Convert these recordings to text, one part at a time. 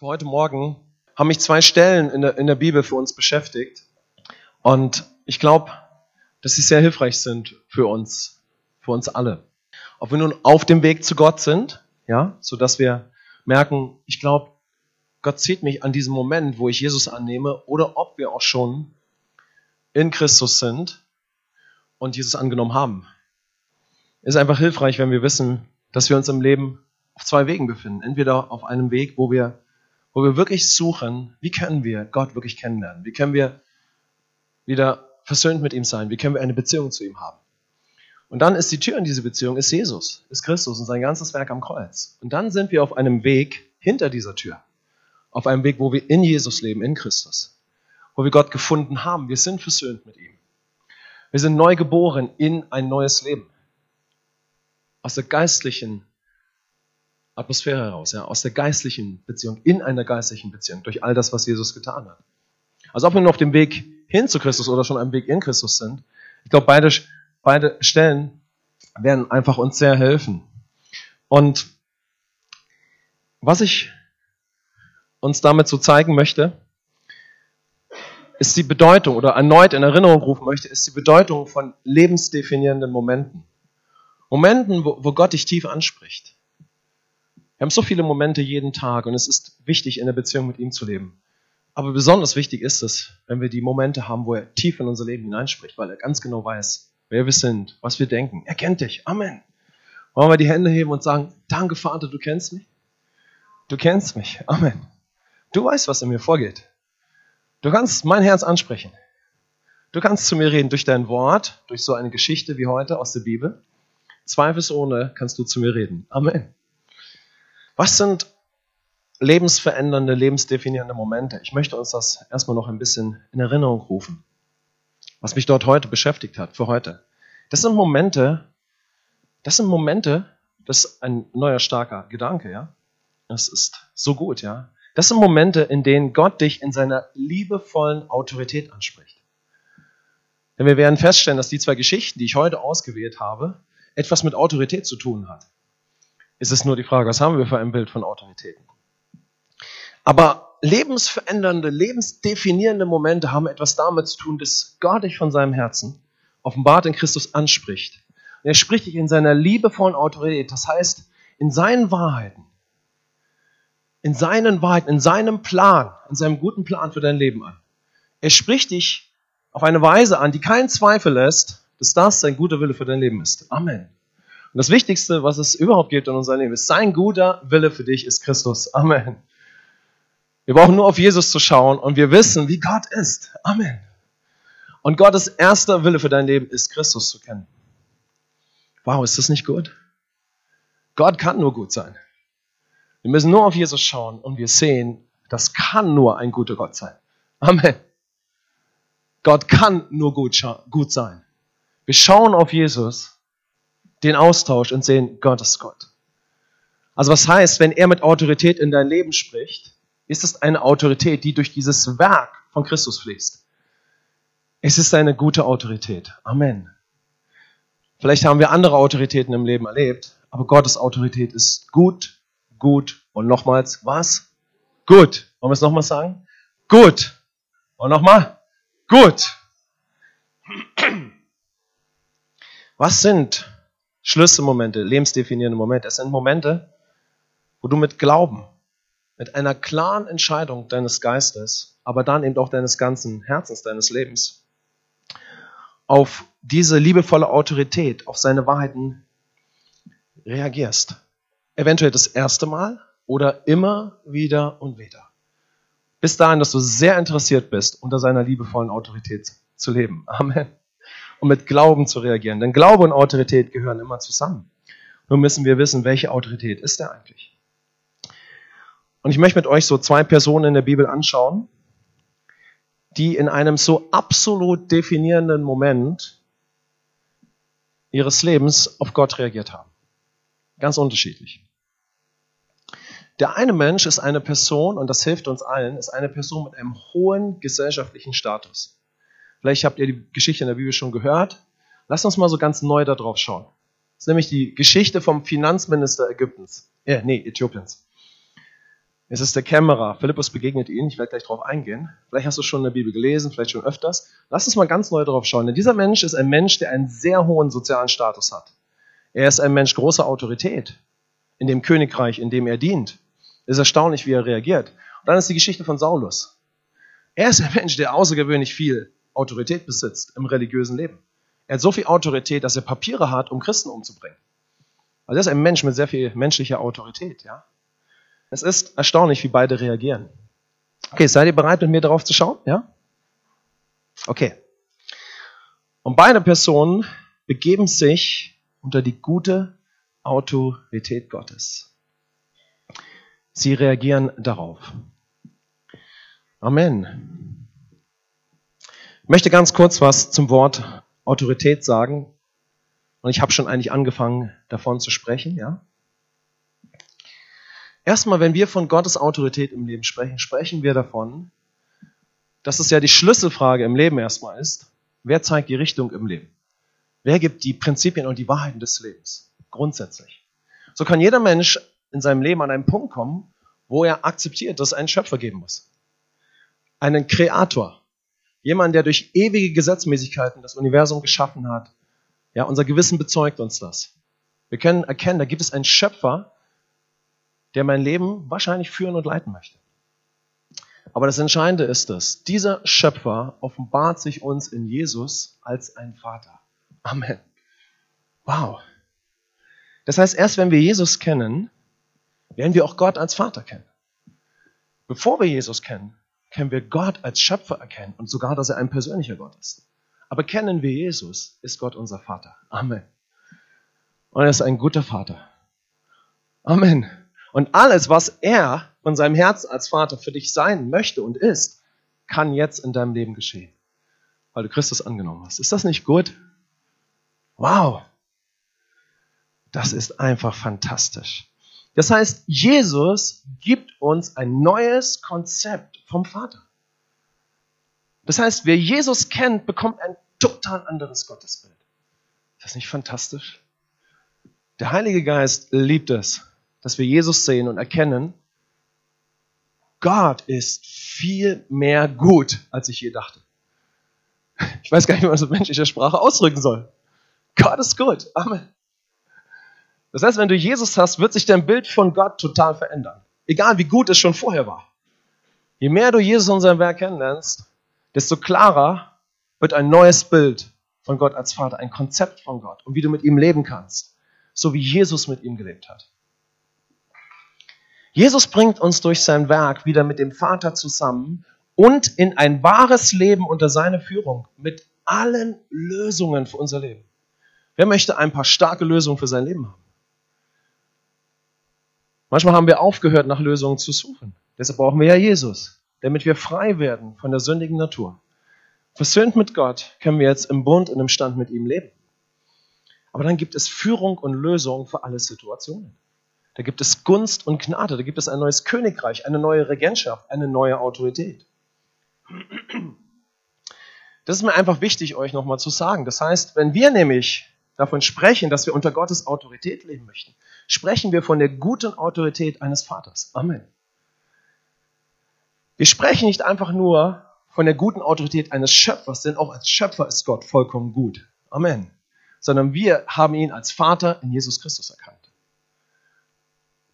für heute Morgen haben mich zwei Stellen in der, in der Bibel für uns beschäftigt. Und ich glaube, dass sie sehr hilfreich sind für uns, für uns alle. Ob wir nun auf dem Weg zu Gott sind, ja, so wir merken, ich glaube, Gott zieht mich an diesem Moment, wo ich Jesus annehme, oder ob wir auch schon in Christus sind und Jesus angenommen haben. Ist einfach hilfreich, wenn wir wissen, dass wir uns im Leben auf zwei Wegen befinden. Entweder auf einem Weg, wo wir wo wir wirklich suchen, wie können wir Gott wirklich kennenlernen? Wie können wir wieder versöhnt mit ihm sein? Wie können wir eine Beziehung zu ihm haben? Und dann ist die Tür in diese Beziehung, ist Jesus, ist Christus und sein ganzes Werk am Kreuz. Und dann sind wir auf einem Weg hinter dieser Tür. Auf einem Weg, wo wir in Jesus leben, in Christus. Wo wir Gott gefunden haben. Wir sind versöhnt mit ihm. Wir sind neu geboren in ein neues Leben. Aus der geistlichen Atmosphäre heraus, ja, aus der geistlichen Beziehung, in einer geistlichen Beziehung, durch all das, was Jesus getan hat. Also ob wir nur auf dem Weg hin zu Christus oder schon am Weg in Christus sind, ich glaube, beide, beide Stellen werden einfach uns sehr helfen. Und was ich uns damit so zeigen möchte, ist die Bedeutung oder erneut in Erinnerung rufen möchte, ist die Bedeutung von lebensdefinierenden Momenten. Momenten, wo, wo Gott dich tief anspricht. Wir haben so viele Momente jeden Tag und es ist wichtig, in der Beziehung mit ihm zu leben. Aber besonders wichtig ist es, wenn wir die Momente haben, wo er tief in unser Leben hineinspricht, weil er ganz genau weiß, wer wir sind, was wir denken. Er kennt dich. Amen. Wollen wir die Hände heben und sagen, danke Vater, du kennst mich? Du kennst mich. Amen. Du weißt, was in mir vorgeht. Du kannst mein Herz ansprechen. Du kannst zu mir reden durch dein Wort, durch so eine Geschichte wie heute aus der Bibel. Zweifelsohne kannst du zu mir reden. Amen. Was sind lebensverändernde, lebensdefinierende Momente? Ich möchte uns das erstmal noch ein bisschen in Erinnerung rufen, was mich dort heute beschäftigt hat, für heute. Das sind Momente, das sind Momente, das ist ein neuer starker Gedanke, ja. Das ist so gut, ja. Das sind Momente, in denen Gott dich in seiner liebevollen Autorität anspricht. Denn wir werden feststellen, dass die zwei Geschichten, die ich heute ausgewählt habe, etwas mit Autorität zu tun hat ist es nur die Frage, was haben wir für ein Bild von Autoritäten? Aber lebensverändernde, lebensdefinierende Momente haben etwas damit zu tun, dass Gott dich von seinem Herzen offenbart in Christus anspricht. Und er spricht dich in seiner liebevollen Autorität, das heißt in seinen Wahrheiten, in seinen Wahrheiten, in seinem Plan, in seinem guten Plan für dein Leben an. Er spricht dich auf eine Weise an, die keinen Zweifel lässt, dass das sein guter Wille für dein Leben ist. Amen. Und das Wichtigste, was es überhaupt gibt in unserem Leben, ist, sein guter Wille für dich ist Christus. Amen. Wir brauchen nur auf Jesus zu schauen und wir wissen, wie Gott ist. Amen. Und Gottes erster Wille für dein Leben ist, Christus zu kennen. Wow, ist das nicht gut? Gott kann nur gut sein. Wir müssen nur auf Jesus schauen und wir sehen, das kann nur ein guter Gott sein. Amen. Gott kann nur gut, gut sein. Wir schauen auf Jesus den Austausch und sehen, Gott ist Gott. Also was heißt, wenn er mit Autorität in dein Leben spricht, ist es eine Autorität, die durch dieses Werk von Christus fließt. Es ist eine gute Autorität. Amen. Vielleicht haben wir andere Autoritäten im Leben erlebt, aber Gottes Autorität ist gut, gut und nochmals was? Gut. Wollen wir es nochmal sagen? Gut. Und nochmal? Gut. Was sind Schlüsselmomente, lebensdefinierende Momente. Es sind Momente, wo du mit Glauben, mit einer klaren Entscheidung deines Geistes, aber dann eben auch deines ganzen Herzens, deines Lebens, auf diese liebevolle Autorität, auf seine Wahrheiten reagierst. Eventuell das erste Mal oder immer wieder und wieder. Bis dahin, dass du sehr interessiert bist, unter seiner liebevollen Autorität zu leben. Amen und mit Glauben zu reagieren. Denn Glaube und Autorität gehören immer zusammen. Nur müssen wir wissen, welche Autorität ist er eigentlich. Und ich möchte mit euch so zwei Personen in der Bibel anschauen, die in einem so absolut definierenden Moment ihres Lebens auf Gott reagiert haben. Ganz unterschiedlich. Der eine Mensch ist eine Person, und das hilft uns allen, ist eine Person mit einem hohen gesellschaftlichen Status. Vielleicht habt ihr die Geschichte in der Bibel schon gehört. Lasst uns mal so ganz neu darauf schauen. Das ist nämlich die Geschichte vom Finanzminister Ägyptens. Äh, nee, Äthiopiens. Es ist der Kämmerer. Philippus begegnet ihn. Ich werde gleich darauf eingehen. Vielleicht hast du schon in der Bibel gelesen, vielleicht schon öfters. Lass uns mal ganz neu darauf schauen. Denn dieser Mensch ist ein Mensch, der einen sehr hohen sozialen Status hat. Er ist ein Mensch großer Autorität in dem Königreich, in dem er dient. Es ist erstaunlich, wie er reagiert. Und dann ist die Geschichte von Saulus. Er ist ein Mensch, der außergewöhnlich viel Autorität besitzt im religiösen Leben. Er hat so viel Autorität, dass er Papiere hat, um Christen umzubringen. Also er ist ein Mensch mit sehr viel menschlicher Autorität, ja. Es ist erstaunlich, wie beide reagieren. Okay, seid ihr bereit, mit mir darauf zu schauen? Ja? Okay. Und beide Personen begeben sich unter die gute Autorität Gottes. Sie reagieren darauf. Amen. Ich möchte ganz kurz was zum Wort Autorität sagen. Und ich habe schon eigentlich angefangen, davon zu sprechen, ja. Erstmal, wenn wir von Gottes Autorität im Leben sprechen, sprechen wir davon, dass es ja die Schlüsselfrage im Leben erstmal ist, wer zeigt die Richtung im Leben? Wer gibt die Prinzipien und die Wahrheiten des Lebens? Grundsätzlich. So kann jeder Mensch in seinem Leben an einen Punkt kommen, wo er akzeptiert, dass es einen Schöpfer geben muss. Einen Kreator. Jemand, der durch ewige Gesetzmäßigkeiten das Universum geschaffen hat. Ja, unser Gewissen bezeugt uns das. Wir können erkennen, da gibt es einen Schöpfer, der mein Leben wahrscheinlich führen und leiten möchte. Aber das Entscheidende ist es, dieser Schöpfer offenbart sich uns in Jesus als ein Vater. Amen. Wow. Das heißt, erst wenn wir Jesus kennen, werden wir auch Gott als Vater kennen. Bevor wir Jesus kennen, können wir Gott als Schöpfer erkennen und sogar, dass er ein persönlicher Gott ist. Aber kennen wir Jesus, ist Gott unser Vater. Amen. Und er ist ein guter Vater. Amen. Und alles, was er von seinem Herz als Vater für dich sein möchte und ist, kann jetzt in deinem Leben geschehen, weil du Christus angenommen hast. Ist das nicht gut? Wow. Das ist einfach fantastisch. Das heißt, Jesus gibt uns ein neues Konzept vom Vater. Das heißt, wer Jesus kennt, bekommt ein total anderes Gottesbild. Ist das nicht fantastisch? Der Heilige Geist liebt es, dass wir Jesus sehen und erkennen, Gott ist viel mehr gut, als ich je dachte. Ich weiß gar nicht, wie man das in menschlicher Sprache ausdrücken soll. Gott ist gut. Amen. Das heißt, wenn du Jesus hast, wird sich dein Bild von Gott total verändern. Egal wie gut es schon vorher war. Je mehr du Jesus und sein Werk kennenlernst, desto klarer wird ein neues Bild von Gott als Vater, ein Konzept von Gott und wie du mit ihm leben kannst, so wie Jesus mit ihm gelebt hat. Jesus bringt uns durch sein Werk wieder mit dem Vater zusammen und in ein wahres Leben unter seiner Führung mit allen Lösungen für unser Leben. Wer möchte ein paar starke Lösungen für sein Leben haben? Manchmal haben wir aufgehört, nach Lösungen zu suchen. Deshalb brauchen wir ja Jesus, damit wir frei werden von der sündigen Natur. Versöhnt mit Gott können wir jetzt im Bund und im Stand mit ihm leben. Aber dann gibt es Führung und Lösung für alle Situationen. Da gibt es Gunst und Gnade, da gibt es ein neues Königreich, eine neue Regentschaft, eine neue Autorität. Das ist mir einfach wichtig, euch nochmal zu sagen. Das heißt, wenn wir nämlich davon sprechen, dass wir unter Gottes Autorität leben möchten, sprechen wir von der guten Autorität eines Vaters. Amen. Wir sprechen nicht einfach nur von der guten Autorität eines Schöpfers, denn auch als Schöpfer ist Gott vollkommen gut. Amen. Sondern wir haben ihn als Vater in Jesus Christus erkannt.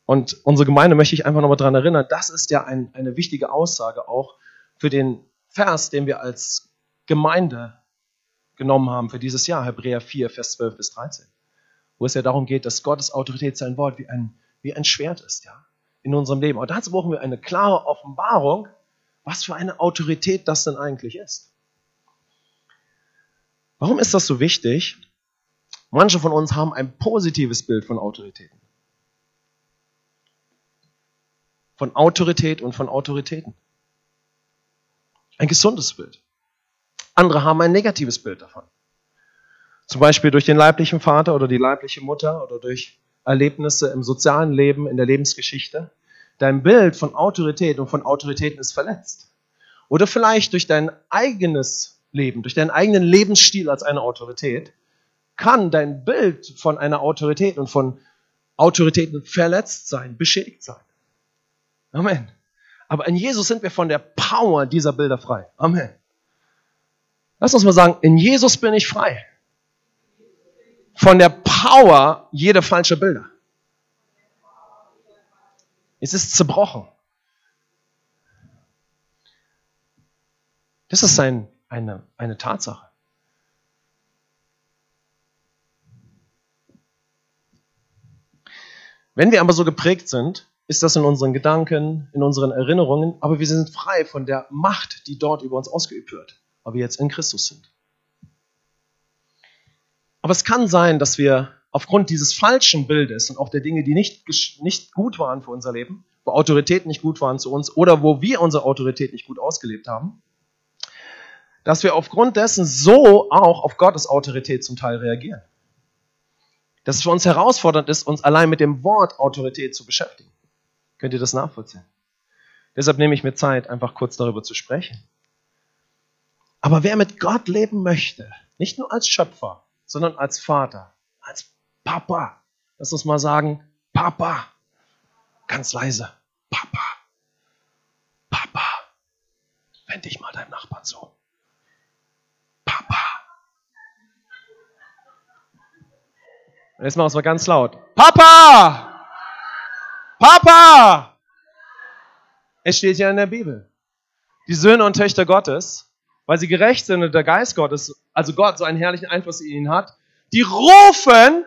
Und unsere Gemeinde möchte ich einfach nochmal daran erinnern, das ist ja ein, eine wichtige Aussage auch für den Vers, den wir als Gemeinde genommen haben für dieses Jahr, Hebräer 4, Vers 12 bis 13, wo es ja darum geht, dass Gottes Autorität sein Wort wie ein, wie ein Schwert ist, ja, in unserem Leben. Und dazu brauchen wir eine klare Offenbarung, was für eine Autorität das denn eigentlich ist. Warum ist das so wichtig? Manche von uns haben ein positives Bild von Autoritäten. von Autorität und von Autoritäten. Ein gesundes Bild. Andere haben ein negatives Bild davon. Zum Beispiel durch den leiblichen Vater oder die leibliche Mutter oder durch Erlebnisse im sozialen Leben, in der Lebensgeschichte. Dein Bild von Autorität und von Autoritäten ist verletzt. Oder vielleicht durch dein eigenes Leben, durch deinen eigenen Lebensstil als eine Autorität, kann dein Bild von einer Autorität und von Autoritäten verletzt sein, beschädigt sein. Amen. Aber in Jesus sind wir von der Power dieser Bilder frei. Amen. Lass uns mal sagen, in Jesus bin ich frei. Von der Power jeder falsche Bilder. Es ist zerbrochen. Das ist ein, eine, eine Tatsache. Wenn wir aber so geprägt sind, ist das in unseren Gedanken, in unseren Erinnerungen, aber wir sind frei von der Macht, die dort über uns ausgeübt wird, weil wir jetzt in Christus sind. Aber es kann sein, dass wir aufgrund dieses falschen Bildes und auch der Dinge, die nicht, nicht gut waren für unser Leben, wo Autorität nicht gut waren zu uns oder wo wir unsere Autorität nicht gut ausgelebt haben, dass wir aufgrund dessen so auch auf Gottes Autorität zum Teil reagieren dass es für uns herausfordernd ist, uns allein mit dem Wort Autorität zu beschäftigen. Könnt ihr das nachvollziehen? Deshalb nehme ich mir Zeit, einfach kurz darüber zu sprechen. Aber wer mit Gott leben möchte, nicht nur als Schöpfer, sondern als Vater, als Papa, lass uns mal sagen, Papa, ganz leise, Papa, Papa, wend dich mal deinem Nachbarn zu. Und jetzt machen wir es mal ganz laut. Papa! Papa! Es steht ja in der Bibel. Die Söhne und Töchter Gottes, weil sie gerecht sind und der Geist Gottes, also Gott so einen herrlichen Einfluss in ihnen hat, die rufen,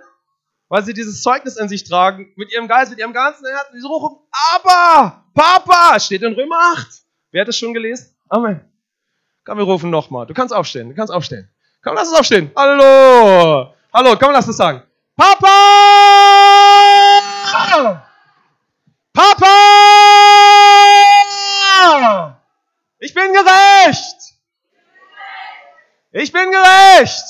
weil sie dieses Zeugnis in sich tragen, mit ihrem Geist, mit ihrem ganzen Herzen, die rufen, aber, Papa, steht in Römer 8. Wer hat es schon gelesen? Amen. Komm, wir rufen nochmal. Du kannst aufstehen, du kannst aufstehen. Komm, lass uns aufstehen. Hallo. Hallo, komm, lass uns sagen. Papa! Papa! Ich bin gerecht! Ich bin gerecht!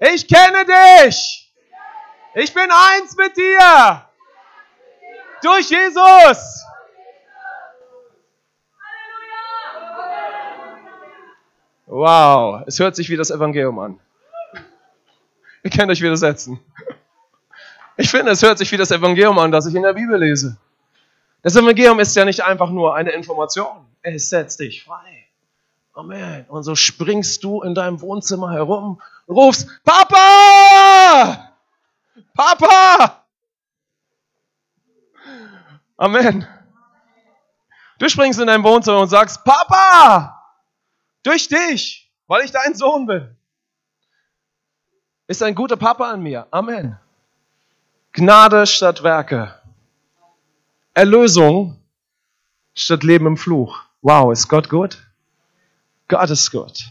Ich kenne dich! Ich bin eins mit dir! Durch Jesus! Wow, es hört sich wie das Evangelium an. Ihr könnt euch widersetzen. Ich finde, es hört sich wie das Evangelium an, das ich in der Bibel lese. Das Evangelium ist ja nicht einfach nur eine Information. Es setzt dich frei. Amen. Und so springst du in deinem Wohnzimmer herum und rufst, Papa! Papa! Amen. Du springst in dein Wohnzimmer und sagst, Papa! Durch dich, weil ich dein Sohn bin ist ein guter Papa an mir. Amen. Gnade statt Werke. Erlösung statt Leben im Fluch. Wow, ist Gott gut? Gott ist gut.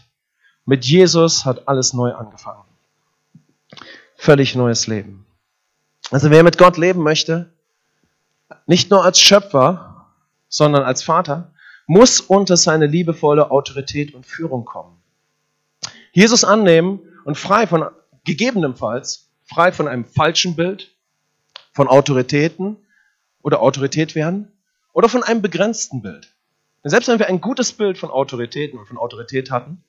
Mit Jesus hat alles neu angefangen. Völlig neues Leben. Also wer mit Gott leben möchte, nicht nur als Schöpfer, sondern als Vater, muss unter seine liebevolle Autorität und Führung kommen. Jesus annehmen und frei von gegebenenfalls frei von einem falschen Bild, von Autoritäten oder Autorität werden oder von einem begrenzten Bild. Denn selbst wenn wir ein gutes Bild von Autoritäten und von Autorität hatten,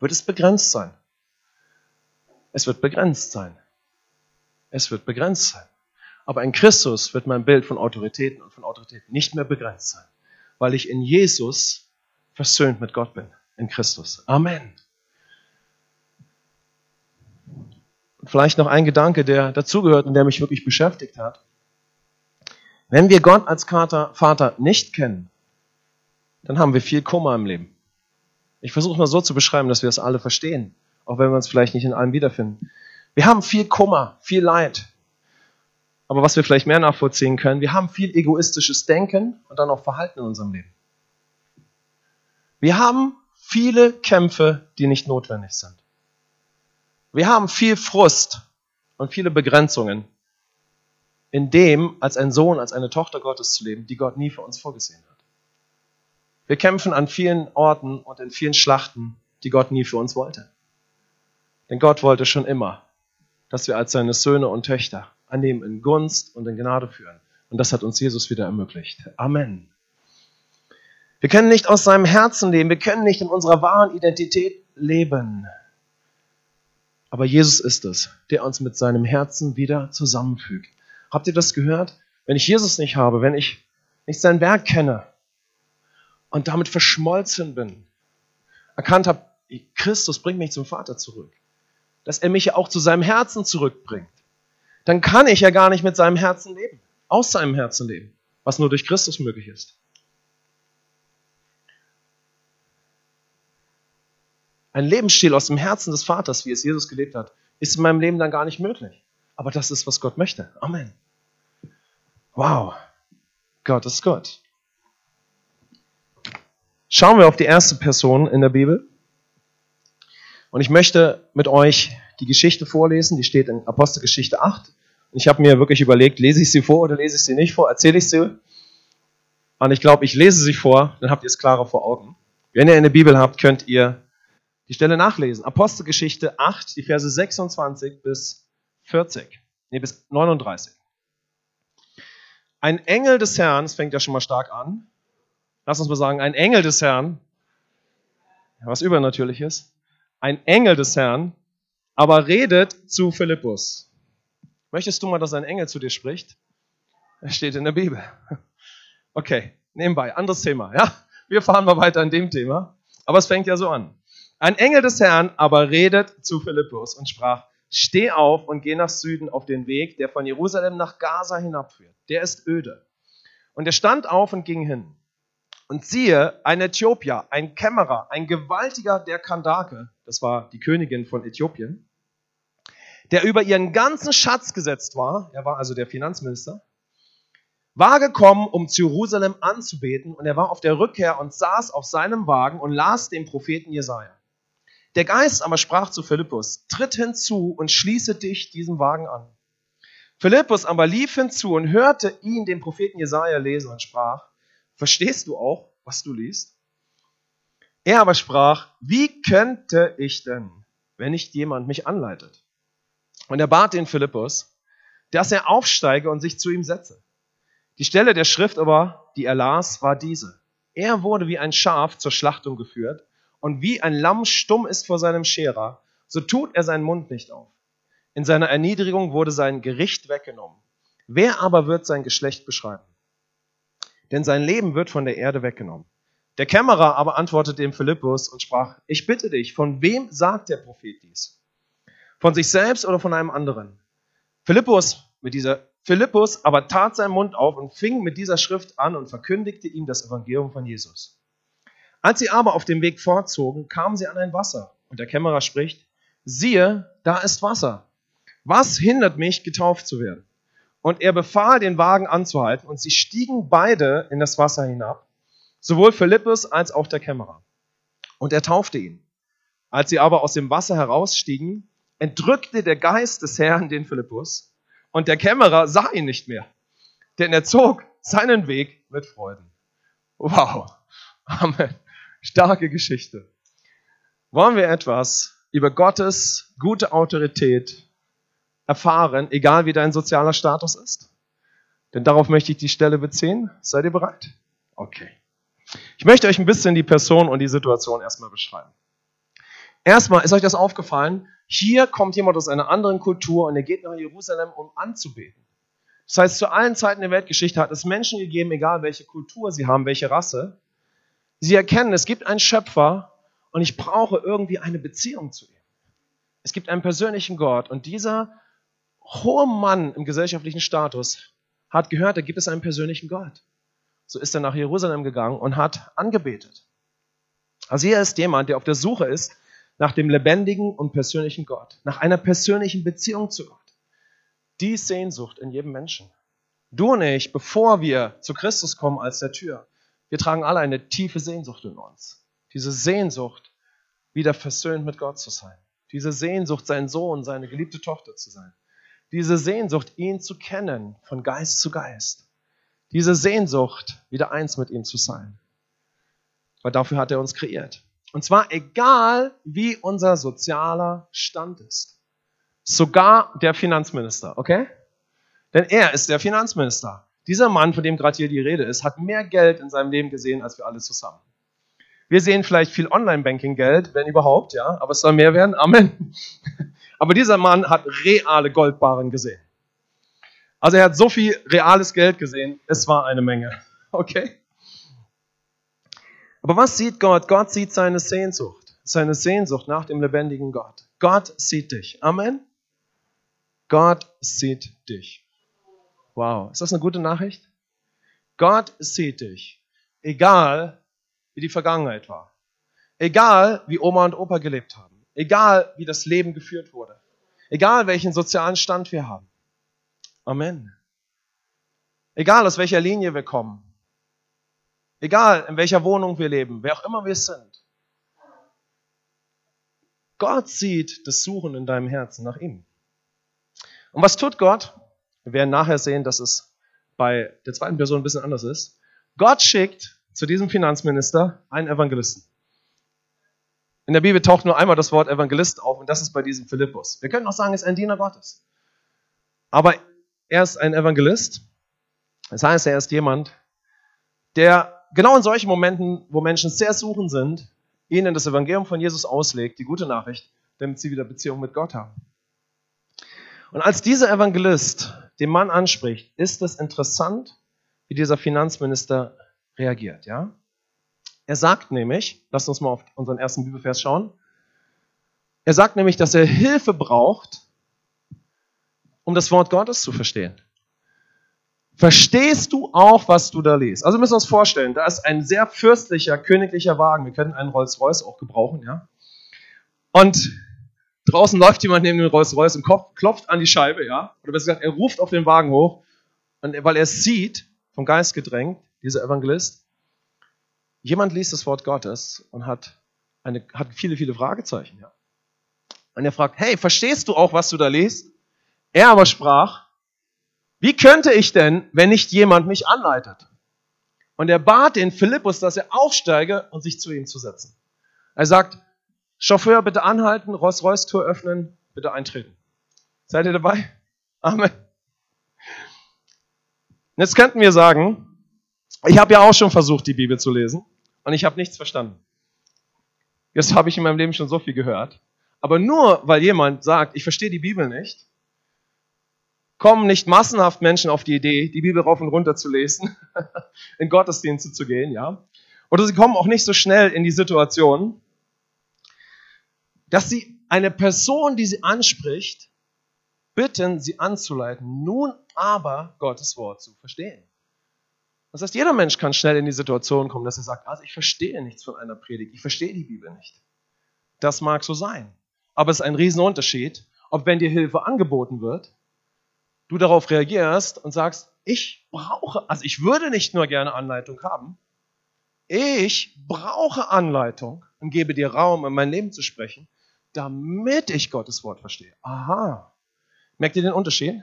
wird es begrenzt sein. Es wird begrenzt sein. Es wird begrenzt sein. Aber in Christus wird mein Bild von Autoritäten und von Autorität nicht mehr begrenzt sein, weil ich in Jesus versöhnt mit Gott bin, in Christus. Amen. vielleicht noch ein Gedanke, der dazugehört und der mich wirklich beschäftigt hat. Wenn wir Gott als Vater nicht kennen, dann haben wir viel Kummer im Leben. Ich versuche mal so zu beschreiben, dass wir es alle verstehen, auch wenn wir uns vielleicht nicht in allem wiederfinden. Wir haben viel Kummer, viel Leid. Aber was wir vielleicht mehr nachvollziehen können, wir haben viel egoistisches Denken und dann auch Verhalten in unserem Leben. Wir haben viele Kämpfe, die nicht notwendig sind. Wir haben viel Frust und viele Begrenzungen in dem, als ein Sohn, als eine Tochter Gottes zu leben, die Gott nie für uns vorgesehen hat. Wir kämpfen an vielen Orten und in vielen Schlachten, die Gott nie für uns wollte. Denn Gott wollte schon immer, dass wir als seine Söhne und Töchter an ihm in Gunst und in Gnade führen. Und das hat uns Jesus wieder ermöglicht. Amen. Wir können nicht aus seinem Herzen leben, wir können nicht in unserer wahren Identität leben. Aber Jesus ist es, der uns mit seinem Herzen wieder zusammenfügt. Habt ihr das gehört? Wenn ich Jesus nicht habe, wenn ich ich sein Werk kenne und damit verschmolzen bin, erkannt habe, Christus bringt mich zum Vater zurück, dass er mich ja auch zu seinem Herzen zurückbringt, dann kann ich ja gar nicht mit seinem Herzen leben, aus seinem Herzen leben, was nur durch Christus möglich ist. Ein Lebensstil aus dem Herzen des Vaters, wie es Jesus gelebt hat, ist in meinem Leben dann gar nicht möglich. Aber das ist, was Gott möchte. Amen. Wow. Gott ist Gott. Schauen wir auf die erste Person in der Bibel. Und ich möchte mit euch die Geschichte vorlesen, die steht in Apostelgeschichte 8. Und ich habe mir wirklich überlegt, lese ich sie vor oder lese ich sie nicht vor, erzähle ich sie. Und ich glaube, ich lese sie vor, dann habt ihr es klarer vor Augen. Wenn ihr eine Bibel habt, könnt ihr die Stelle nachlesen. Apostelgeschichte 8, die Verse 26 bis 40. Nee, bis 39. Ein Engel des Herrn, das fängt ja schon mal stark an. Lass uns mal sagen, ein Engel des Herrn, was übernatürlich ist, ein Engel des Herrn, aber redet zu Philippus. Möchtest du mal, dass ein Engel zu dir spricht? Er steht in der Bibel. Okay, nebenbei, anderes Thema, ja? Wir fahren mal weiter in dem Thema. Aber es fängt ja so an. Ein Engel des Herrn aber redet zu Philippus und sprach, steh auf und geh nach Süden auf den Weg, der von Jerusalem nach Gaza hinabführt. Der ist öde. Und er stand auf und ging hin. Und siehe, ein Äthiopier, ein Kämmerer, ein Gewaltiger der Kandake, das war die Königin von Äthiopien, der über ihren ganzen Schatz gesetzt war, er war also der Finanzminister, war gekommen, um zu Jerusalem anzubeten, und er war auf der Rückkehr und saß auf seinem Wagen und las den Propheten Jesaja. Der Geist aber sprach zu Philippus: Tritt hinzu und schließe dich diesem Wagen an. Philippus aber lief hinzu und hörte ihn, den Propheten Jesaja, lesen und sprach: Verstehst du auch, was du liest? Er aber sprach, wie könnte ich denn, wenn nicht jemand mich anleitet? Und er bat den Philippus, dass er aufsteige und sich zu ihm setze. Die Stelle der Schrift aber, die er las, war diese. Er wurde wie ein Schaf zur Schlachtung geführt und wie ein Lamm stumm ist vor seinem Scherer, so tut er seinen Mund nicht auf. In seiner Erniedrigung wurde sein Gericht weggenommen. Wer aber wird sein Geschlecht beschreiben? Denn sein Leben wird von der Erde weggenommen. Der Kämmerer aber antwortete dem Philippus und sprach, ich bitte dich, von wem sagt der Prophet dies? Von sich selbst oder von einem anderen? Philippus mit dieser Philippus aber tat seinen Mund auf und fing mit dieser Schrift an und verkündigte ihm das Evangelium von Jesus. Als sie aber auf dem Weg fortzogen, kamen sie an ein Wasser und der Kämmerer spricht, siehe, da ist Wasser. Was hindert mich, getauft zu werden? Und er befahl, den Wagen anzuhalten, und sie stiegen beide in das Wasser hinab, sowohl Philippus als auch der Kämmerer. Und er taufte ihn. Als sie aber aus dem Wasser herausstiegen, entrückte der Geist des Herrn den Philippus, und der Kämmerer sah ihn nicht mehr, denn er zog seinen Weg mit Freuden. Wow. Amen. Starke Geschichte. Wollen wir etwas über Gottes gute Autorität erfahren, egal wie dein sozialer Status ist? Denn darauf möchte ich die Stelle beziehen. Seid ihr bereit? Okay. Ich möchte euch ein bisschen die Person und die Situation erstmal beschreiben. Erstmal ist euch das aufgefallen, hier kommt jemand aus einer anderen Kultur und er geht nach Jerusalem, um anzubeten. Das heißt, zu allen Zeiten der Weltgeschichte hat es Menschen gegeben, egal welche Kultur sie haben, welche Rasse. Sie erkennen, es gibt einen Schöpfer und ich brauche irgendwie eine Beziehung zu ihm. Es gibt einen persönlichen Gott und dieser hoher Mann im gesellschaftlichen Status hat gehört, da gibt es einen persönlichen Gott. So ist er nach Jerusalem gegangen und hat angebetet. Also hier ist jemand, der auf der Suche ist nach dem lebendigen und persönlichen Gott, nach einer persönlichen Beziehung zu Gott. Die Sehnsucht in jedem Menschen. Du und ich, bevor wir zu Christus kommen als der Tür, wir tragen alle eine tiefe Sehnsucht in uns. Diese Sehnsucht, wieder versöhnt mit Gott zu sein. Diese Sehnsucht, sein Sohn, seine geliebte Tochter zu sein. Diese Sehnsucht, ihn zu kennen, von Geist zu Geist. Diese Sehnsucht, wieder eins mit ihm zu sein. Weil dafür hat er uns kreiert. Und zwar egal, wie unser sozialer Stand ist. Sogar der Finanzminister, okay? Denn er ist der Finanzminister. Dieser Mann, von dem gerade hier die Rede ist, hat mehr Geld in seinem Leben gesehen als wir alle zusammen. Wir sehen vielleicht viel Online-Banking-Geld, wenn überhaupt, ja, aber es soll mehr werden. Amen. Aber dieser Mann hat reale Goldbarren gesehen. Also er hat so viel reales Geld gesehen, es war eine Menge. Okay? Aber was sieht Gott? Gott sieht seine Sehnsucht. Seine Sehnsucht nach dem lebendigen Gott. Gott sieht dich. Amen. Gott sieht dich. Wow. Ist das eine gute Nachricht? Gott sieht dich. Egal, wie die Vergangenheit war. Egal, wie Oma und Opa gelebt haben. Egal, wie das Leben geführt wurde. Egal, welchen sozialen Stand wir haben. Amen. Egal, aus welcher Linie wir kommen. Egal, in welcher Wohnung wir leben, wer auch immer wir sind. Gott sieht das Suchen in deinem Herzen nach ihm. Und was tut Gott? Wir werden nachher sehen, dass es bei der zweiten Person ein bisschen anders ist. Gott schickt zu diesem Finanzminister einen Evangelisten. In der Bibel taucht nur einmal das Wort Evangelist auf und das ist bei diesem Philippus. Wir können auch sagen, er ist ein Diener Gottes. Aber er ist ein Evangelist. Das heißt, er ist jemand, der genau in solchen Momenten, wo Menschen sehr suchen sind, ihnen das Evangelium von Jesus auslegt, die gute Nachricht, damit sie wieder Beziehung mit Gott haben. Und als dieser Evangelist den Mann anspricht, ist es interessant, wie dieser Finanzminister reagiert, ja? Er sagt nämlich, lasst uns mal auf unseren ersten Bibelvers schauen. Er sagt nämlich, dass er Hilfe braucht, um das Wort Gottes zu verstehen. Verstehst du auch, was du da liest? Also müssen wir uns vorstellen, da ist ein sehr fürstlicher, königlicher Wagen. Wir können einen Rolls-Royce auch gebrauchen, ja? Und draußen läuft jemand neben dem Rolls-Royce und klopft an die Scheibe, ja? Oder besser gesagt, er ruft auf den Wagen hoch, weil er sieht, vom Geist gedrängt, dieser Evangelist, Jemand liest das Wort Gottes und hat, eine, hat viele, viele Fragezeichen. Ja. Und er fragt, hey, verstehst du auch, was du da liest? Er aber sprach, wie könnte ich denn, wenn nicht jemand mich anleitet? Und er bat den Philippus, dass er aufsteige und sich zu ihm zu setzen. Er sagt, Chauffeur, bitte anhalten, Rolls-Royce-Tour öffnen, bitte eintreten. Seid ihr dabei? Amen. Jetzt könnten wir sagen, ich habe ja auch schon versucht, die Bibel zu lesen und ich habe nichts verstanden. Jetzt habe ich in meinem Leben schon so viel gehört. Aber nur weil jemand sagt, ich verstehe die Bibel nicht, kommen nicht massenhaft Menschen auf die Idee, die Bibel rauf und runter zu lesen, in Gottesdienste zu gehen, ja. Oder sie kommen auch nicht so schnell in die Situation, dass sie eine Person, die sie anspricht, bitten, sie anzuleiten, nun aber Gottes Wort zu verstehen. Das heißt, jeder Mensch kann schnell in die Situation kommen, dass er sagt, also ich verstehe nichts von einer Predigt, ich verstehe die Bibel nicht. Das mag so sein. Aber es ist ein Riesenunterschied, ob wenn dir Hilfe angeboten wird, du darauf reagierst und sagst, ich brauche, also ich würde nicht nur gerne Anleitung haben, ich brauche Anleitung und gebe dir Raum, in mein Leben zu sprechen, damit ich Gottes Wort verstehe. Aha. Merkt ihr den Unterschied?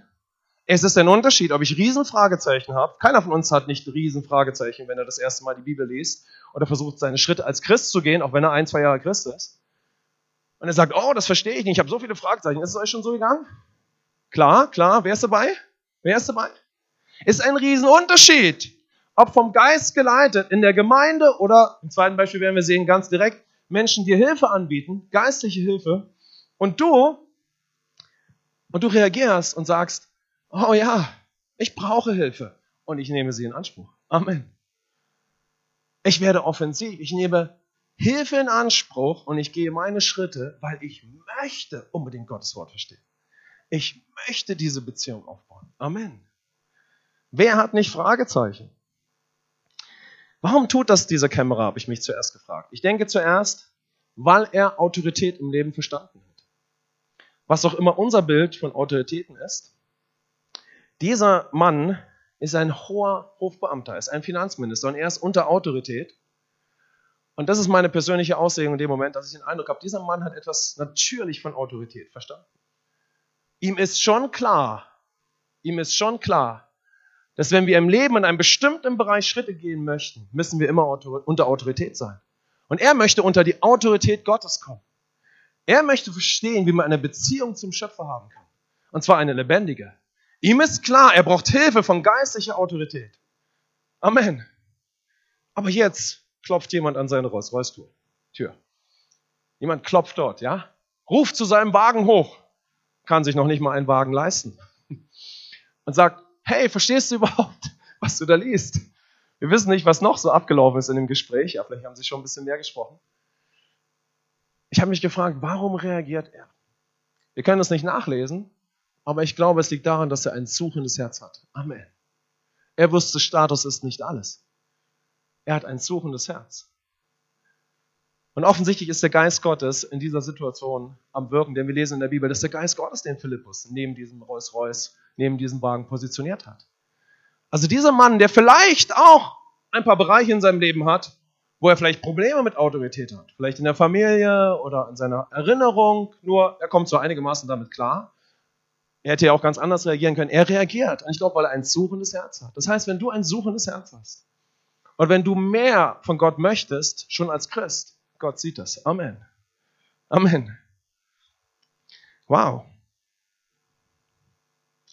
Es ist ein Unterschied, ob ich Riesenfragezeichen habe. Keiner von uns hat nicht Riesenfragezeichen, wenn er das erste Mal die Bibel liest oder versucht, seine Schritte als Christ zu gehen, auch wenn er ein, zwei Jahre Christ ist. Und er sagt, oh, das verstehe ich nicht, ich habe so viele Fragezeichen. Ist es euch schon so gegangen? Klar, klar. Wer ist dabei? Wer ist dabei? Ist ein Riesenunterschied, ob vom Geist geleitet in der Gemeinde oder im zweiten Beispiel werden wir sehen, ganz direkt Menschen dir Hilfe anbieten, geistliche Hilfe, und du, und du reagierst und sagst, oh ja, ich brauche Hilfe und ich nehme sie in Anspruch. Amen. Ich werde offensiv, ich nehme Hilfe in Anspruch und ich gehe meine Schritte, weil ich möchte unbedingt Gottes Wort verstehen. Ich möchte diese Beziehung aufbauen. Amen. Wer hat nicht Fragezeichen? Warum tut das dieser Kämmerer, habe ich mich zuerst gefragt. Ich denke zuerst, weil er Autorität im Leben verstanden hat. Was auch immer unser Bild von Autoritäten ist, dieser Mann ist ein hoher Hofbeamter, ist ein Finanzminister und er ist unter Autorität. Und das ist meine persönliche Auslegung in dem Moment, dass ich den Eindruck habe, dieser Mann hat etwas natürlich von Autorität verstanden. Ihm ist schon klar, ihm ist schon klar, dass wenn wir im Leben in einem bestimmten Bereich Schritte gehen möchten, müssen wir immer unter Autorität sein. Und er möchte unter die Autorität Gottes kommen. Er möchte verstehen, wie man eine Beziehung zum Schöpfer haben kann. Und zwar eine lebendige. Ihm ist klar, er braucht Hilfe von geistlicher Autorität. Amen. Aber jetzt klopft jemand an seine Rolls-Royce-Tür. Jemand klopft dort, ja? Ruft zu seinem Wagen hoch. Kann sich noch nicht mal einen Wagen leisten. Und sagt, hey, verstehst du überhaupt, was du da liest? Wir wissen nicht, was noch so abgelaufen ist in dem Gespräch. Ja, vielleicht haben Sie schon ein bisschen mehr gesprochen. Ich habe mich gefragt, warum reagiert er? Wir können das nicht nachlesen, aber ich glaube, es liegt daran, dass er ein suchendes Herz hat. Amen. Er wusste, Status ist nicht alles. Er hat ein suchendes Herz. Und offensichtlich ist der Geist Gottes in dieser Situation am Wirken, denn wir lesen in der Bibel, dass der Geist Gottes den Philippus neben diesem Rolls-Royce, neben diesem Wagen positioniert hat. Also dieser Mann, der vielleicht auch ein paar Bereiche in seinem Leben hat, wo er vielleicht Probleme mit Autorität hat, vielleicht in der Familie oder in seiner Erinnerung, nur er kommt so einigermaßen damit klar. Er hätte ja auch ganz anders reagieren können. Er reagiert. Und ich glaube, weil er ein suchendes Herz hat. Das heißt, wenn du ein suchendes Herz hast und wenn du mehr von Gott möchtest, schon als Christ, Gott sieht das. Amen. Amen. Wow.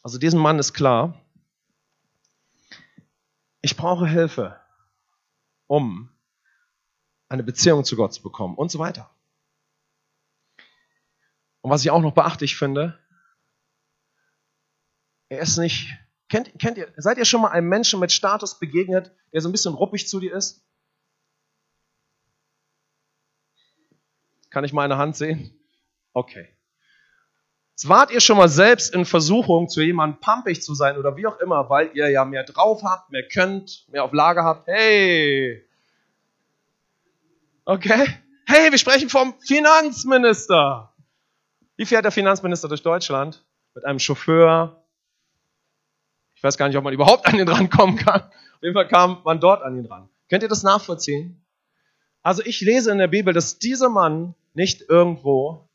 Also diesem Mann ist klar, ich brauche Hilfe, um eine Beziehung zu Gott zu bekommen und so weiter. Und was ich auch noch beachtlich finde, er ist nicht, kennt, kennt ihr, seid ihr schon mal einem Menschen mit Status begegnet, der so ein bisschen ruppig zu dir ist? Kann ich meine Hand sehen? Okay. Wart ihr schon mal selbst in Versuchung, zu jemandem pumpig zu sein oder wie auch immer, weil ihr ja mehr drauf habt, mehr könnt, mehr auf Lager habt? Hey! Okay? Hey, wir sprechen vom Finanzminister. Wie fährt der Finanzminister durch Deutschland? Mit einem Chauffeur, ich weiß gar nicht, ob man überhaupt an ihn rankommen kann. Auf jeden Fall kam man dort an ihn ran. Könnt ihr das nachvollziehen? Also ich lese in der Bibel, dass dieser Mann nicht irgendwo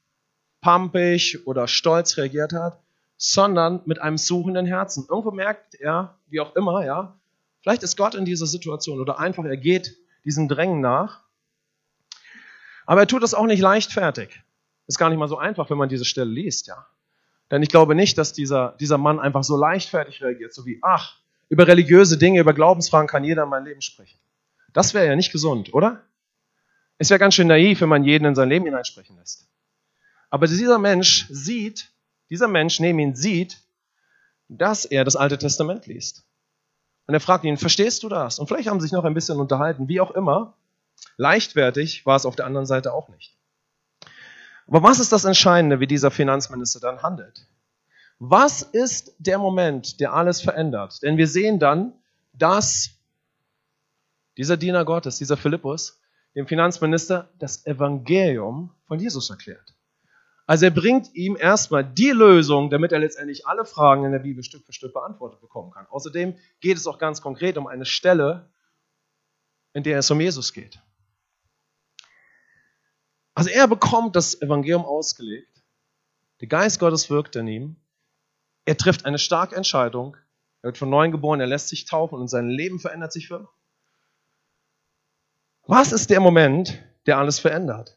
pampig oder stolz reagiert hat, sondern mit einem suchenden Herzen. Irgendwo merkt er, wie auch immer, ja, vielleicht ist Gott in dieser Situation oder einfach er geht diesem Drängen nach. Aber er tut das auch nicht leichtfertig. Ist gar nicht mal so einfach, wenn man diese Stelle liest, ja. Denn ich glaube nicht, dass dieser, dieser Mann einfach so leichtfertig reagiert, so wie, ach, über religiöse Dinge, über Glaubensfragen kann jeder in mein Leben sprechen. Das wäre ja nicht gesund, oder? Es wäre ganz schön naiv, wenn man jeden in sein Leben hineinsprechen lässt. Aber dieser Mensch sieht, dieser Mensch neben ihn sieht, dass er das Alte Testament liest. Und er fragt ihn, verstehst du das? Und vielleicht haben sie sich noch ein bisschen unterhalten, wie auch immer. Leichtfertig war es auf der anderen Seite auch nicht. Aber was ist das Entscheidende, wie dieser Finanzminister dann handelt? Was ist der Moment, der alles verändert? Denn wir sehen dann, dass dieser Diener Gottes, dieser Philippus, dem Finanzminister das Evangelium von Jesus erklärt. Also er bringt ihm erstmal die Lösung, damit er letztendlich alle Fragen in der Bibel Stück für Stück beantwortet bekommen kann. Außerdem geht es auch ganz konkret um eine Stelle, in der es um Jesus geht. Also er bekommt das Evangelium ausgelegt. Der Geist Gottes wirkt in ihm. Er trifft eine starke Entscheidung. Er wird von neuem geboren, er lässt sich taufen und sein Leben verändert sich für. Was ist der Moment, der alles verändert?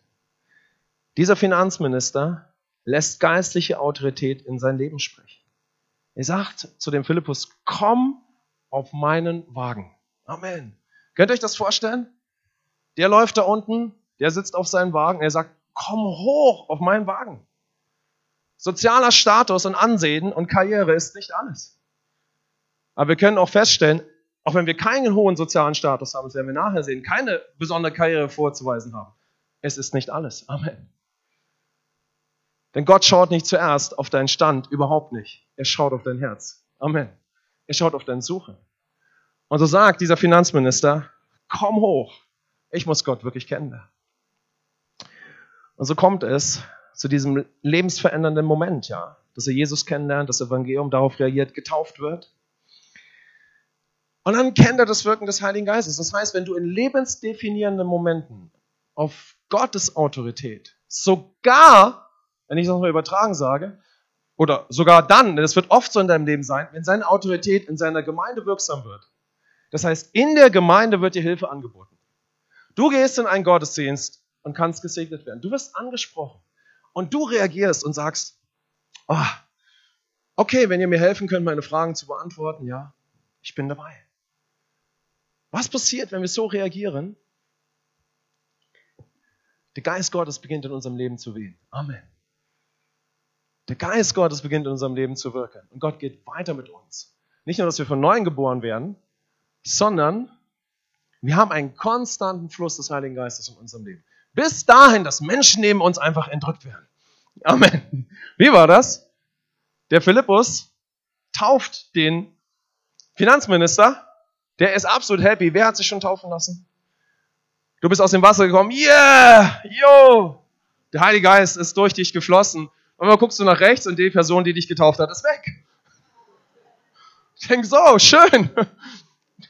Dieser Finanzminister lässt geistliche Autorität in sein Leben sprechen. Er sagt zu dem Philippus, komm auf meinen Wagen. Amen. Könnt ihr euch das vorstellen? Der läuft da unten, der sitzt auf seinem Wagen, er sagt, komm hoch auf meinen Wagen. Sozialer Status und Ansehen und Karriere ist nicht alles. Aber wir können auch feststellen, auch wenn wir keinen hohen sozialen Status haben, das werden wir nachher sehen, keine besondere Karriere vorzuweisen haben, es ist nicht alles. Amen. Denn Gott schaut nicht zuerst auf deinen Stand, überhaupt nicht. Er schaut auf dein Herz. Amen. Er schaut auf deine Suche. Und so sagt dieser Finanzminister, komm hoch. Ich muss Gott wirklich kennenlernen. Und so kommt es zu diesem lebensverändernden Moment, ja, dass er Jesus kennenlernt, das Evangelium darauf reagiert, getauft wird. Und dann kennt er das Wirken des Heiligen Geistes. Das heißt, wenn du in lebensdefinierenden Momenten auf Gottes Autorität, sogar, wenn ich das mal übertragen sage, oder sogar dann, denn es wird oft so in deinem Leben sein, wenn seine Autorität in seiner Gemeinde wirksam wird. Das heißt, in der Gemeinde wird dir Hilfe angeboten. Du gehst in einen Gottesdienst und kannst gesegnet werden. Du wirst angesprochen und du reagierst und sagst, oh, okay, wenn ihr mir helfen könnt, meine Fragen zu beantworten, ja, ich bin dabei. Was passiert, wenn wir so reagieren? Der Geist Gottes beginnt in unserem Leben zu wehen. Amen. Der Geist Gottes beginnt in unserem Leben zu wirken. Und Gott geht weiter mit uns. Nicht nur, dass wir von neuem geboren werden, sondern Wir haben einen konstanten Fluss des Heiligen Geistes in unserem Leben. Bis dahin, dass Menschen neben uns einfach entrückt werden. Amen. Wie war das? Der Philippus tauft den Finanzminister. Der ist absolut happy. Wer hat sich schon taufen lassen? Du bist aus dem Wasser gekommen. Yeah! Yo! Der Heilige Geist ist durch dich geflossen. Und dann guckst du nach rechts und die Person, die dich getauft hat, ist weg. Ich denke so, schön.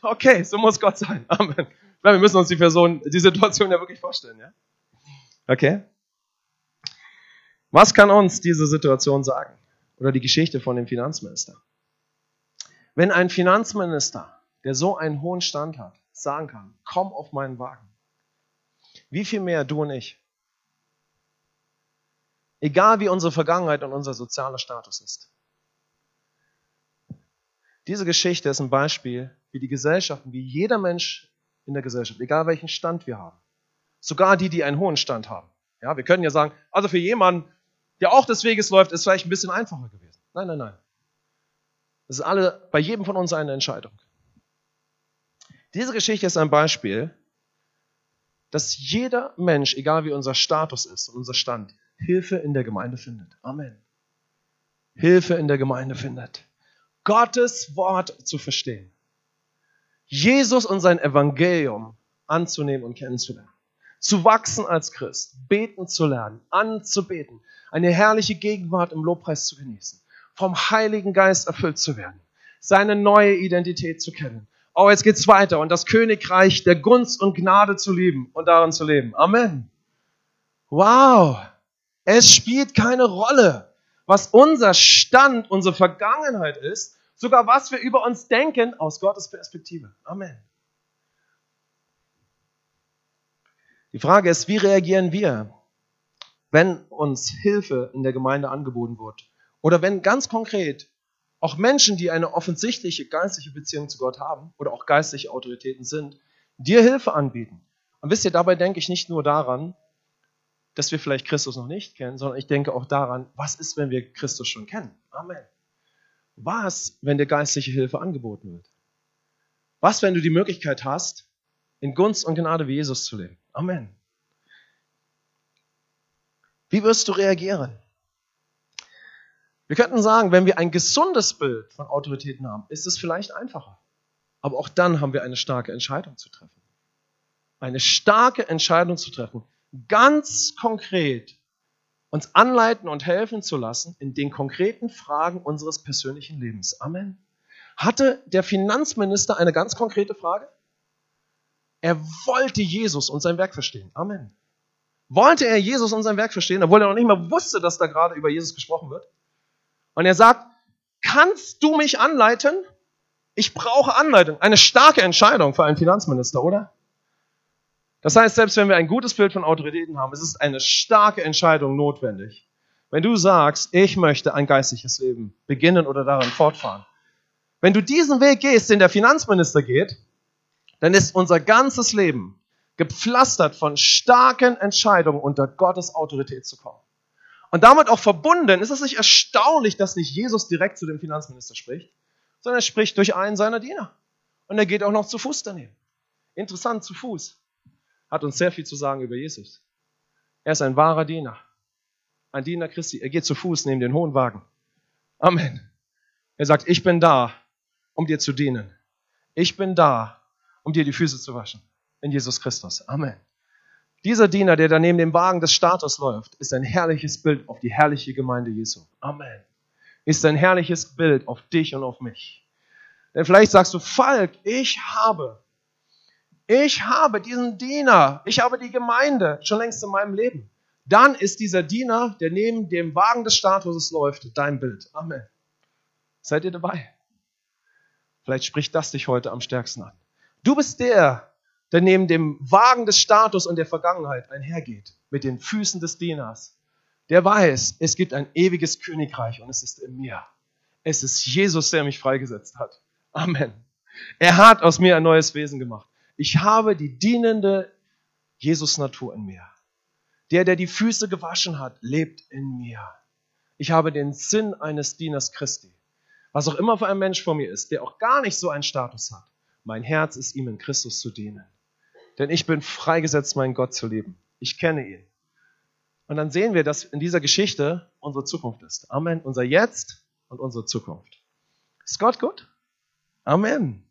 Okay, so muss Gott sein. Amen. Wir müssen uns die Person, die Situation ja wirklich vorstellen, ja? Okay? Was kann uns diese Situation sagen? Oder die Geschichte von dem Finanzminister? Wenn ein Finanzminister, der so einen hohen Stand hat, sagen kann, komm auf meinen Wagen, wie viel mehr du und ich? Egal wie unsere Vergangenheit und unser sozialer Status ist. Diese Geschichte ist ein Beispiel, wie die Gesellschaften, wie jeder Mensch in der Gesellschaft, egal welchen Stand wir haben, sogar die, die einen hohen Stand haben. Ja, wir können ja sagen, also für jemanden, der auch des Weges läuft, ist vielleicht ein bisschen einfacher gewesen. Nein, nein, nein. Das ist alle, bei jedem von uns eine Entscheidung. Diese Geschichte ist ein Beispiel, dass jeder Mensch, egal wie unser Status ist und unser Stand, Hilfe in der Gemeinde findet. Amen. Hilfe in der Gemeinde findet. Gottes Wort zu verstehen. Jesus und sein Evangelium anzunehmen und kennenzulernen. Zu wachsen als Christ, beten zu lernen, anzubeten, eine herrliche Gegenwart im Lobpreis zu genießen, vom Heiligen Geist erfüllt zu werden, seine neue Identität zu kennen. Oh, jetzt geht's weiter und das Königreich der Gunst und Gnade zu lieben und darin zu leben. Amen. Wow. Es spielt keine Rolle, was unser Stand, unsere Vergangenheit ist, sogar was wir über uns denken aus Gottes Perspektive. Amen. Die Frage ist, wie reagieren wir, wenn uns Hilfe in der Gemeinde angeboten wird? Oder wenn ganz konkret auch Menschen, die eine offensichtliche geistliche Beziehung zu Gott haben oder auch geistliche Autoritäten sind, dir Hilfe anbieten. Und wisst ihr, dabei denke ich nicht nur daran, dass wir vielleicht Christus noch nicht kennen, sondern ich denke auch daran, was ist, wenn wir Christus schon kennen? Amen. Was, wenn dir geistliche Hilfe angeboten wird? Was, wenn du die Möglichkeit hast, in Gunst und Gnade wie Jesus zu leben? Amen. Wie wirst du reagieren? Wir könnten sagen, wenn wir ein gesundes Bild von Autoritäten haben, ist es vielleicht einfacher. Aber auch dann haben wir eine starke Entscheidung zu treffen. Eine starke Entscheidung zu treffen, ganz konkret uns anleiten und helfen zu lassen in den konkreten Fragen unseres persönlichen Lebens. Amen. Hatte der Finanzminister eine ganz konkrete Frage? Er wollte Jesus und sein Werk verstehen. Amen. Wollte er Jesus und sein Werk verstehen, obwohl er noch nicht mal wusste, dass da gerade über Jesus gesprochen wird? Und er sagt, kannst du mich anleiten? Ich brauche Anleitung. Eine starke Entscheidung für einen Finanzminister, oder? Das heißt, selbst wenn wir ein gutes Bild von Autoritäten haben, es ist eine starke Entscheidung notwendig. Wenn du sagst, ich möchte ein geistliches Leben beginnen oder darin fortfahren. Wenn du diesen Weg gehst, den der Finanzminister geht, dann ist unser ganzes Leben gepflastert von starken Entscheidungen unter Gottes Autorität zu kommen. Und damit auch verbunden ist es nicht erstaunlich, dass nicht Jesus direkt zu dem Finanzminister spricht, sondern er spricht durch einen seiner Diener. Und er geht auch noch zu Fuß daneben. Interessant, zu Fuß hat uns sehr viel zu sagen über Jesus. Er ist ein wahrer Diener. Ein Diener Christi. Er geht zu Fuß neben den hohen Wagen. Amen. Er sagt, ich bin da, um dir zu dienen. Ich bin da, um dir die Füße zu waschen. In Jesus Christus. Amen. Dieser Diener, der da neben dem Wagen des Status läuft, ist ein herrliches Bild auf die herrliche Gemeinde Jesu. Amen. Ist ein herrliches Bild auf dich und auf mich. Denn vielleicht sagst du, Falk, ich habe ich habe diesen Diener, ich habe die Gemeinde schon längst in meinem Leben. Dann ist dieser Diener, der neben dem Wagen des Statuses läuft, dein Bild. Amen. Seid ihr dabei? Vielleicht spricht das dich heute am stärksten an. Du bist der, der neben dem Wagen des Status und der Vergangenheit einhergeht, mit den Füßen des Dieners. Der weiß, es gibt ein ewiges Königreich und es ist in mir. Es ist Jesus, der mich freigesetzt hat. Amen. Er hat aus mir ein neues Wesen gemacht. Ich habe die dienende Jesus-Natur in mir. Der, der die Füße gewaschen hat, lebt in mir. Ich habe den Sinn eines Dieners Christi. Was auch immer für ein Mensch vor mir ist, der auch gar nicht so einen Status hat. Mein Herz ist ihm in Christus zu dienen. denn ich bin freigesetzt, meinen Gott zu lieben. Ich kenne ihn. Und dann sehen wir, dass in dieser Geschichte unsere Zukunft ist. Amen. Unser Jetzt und unsere Zukunft. Ist Gott gut? Amen.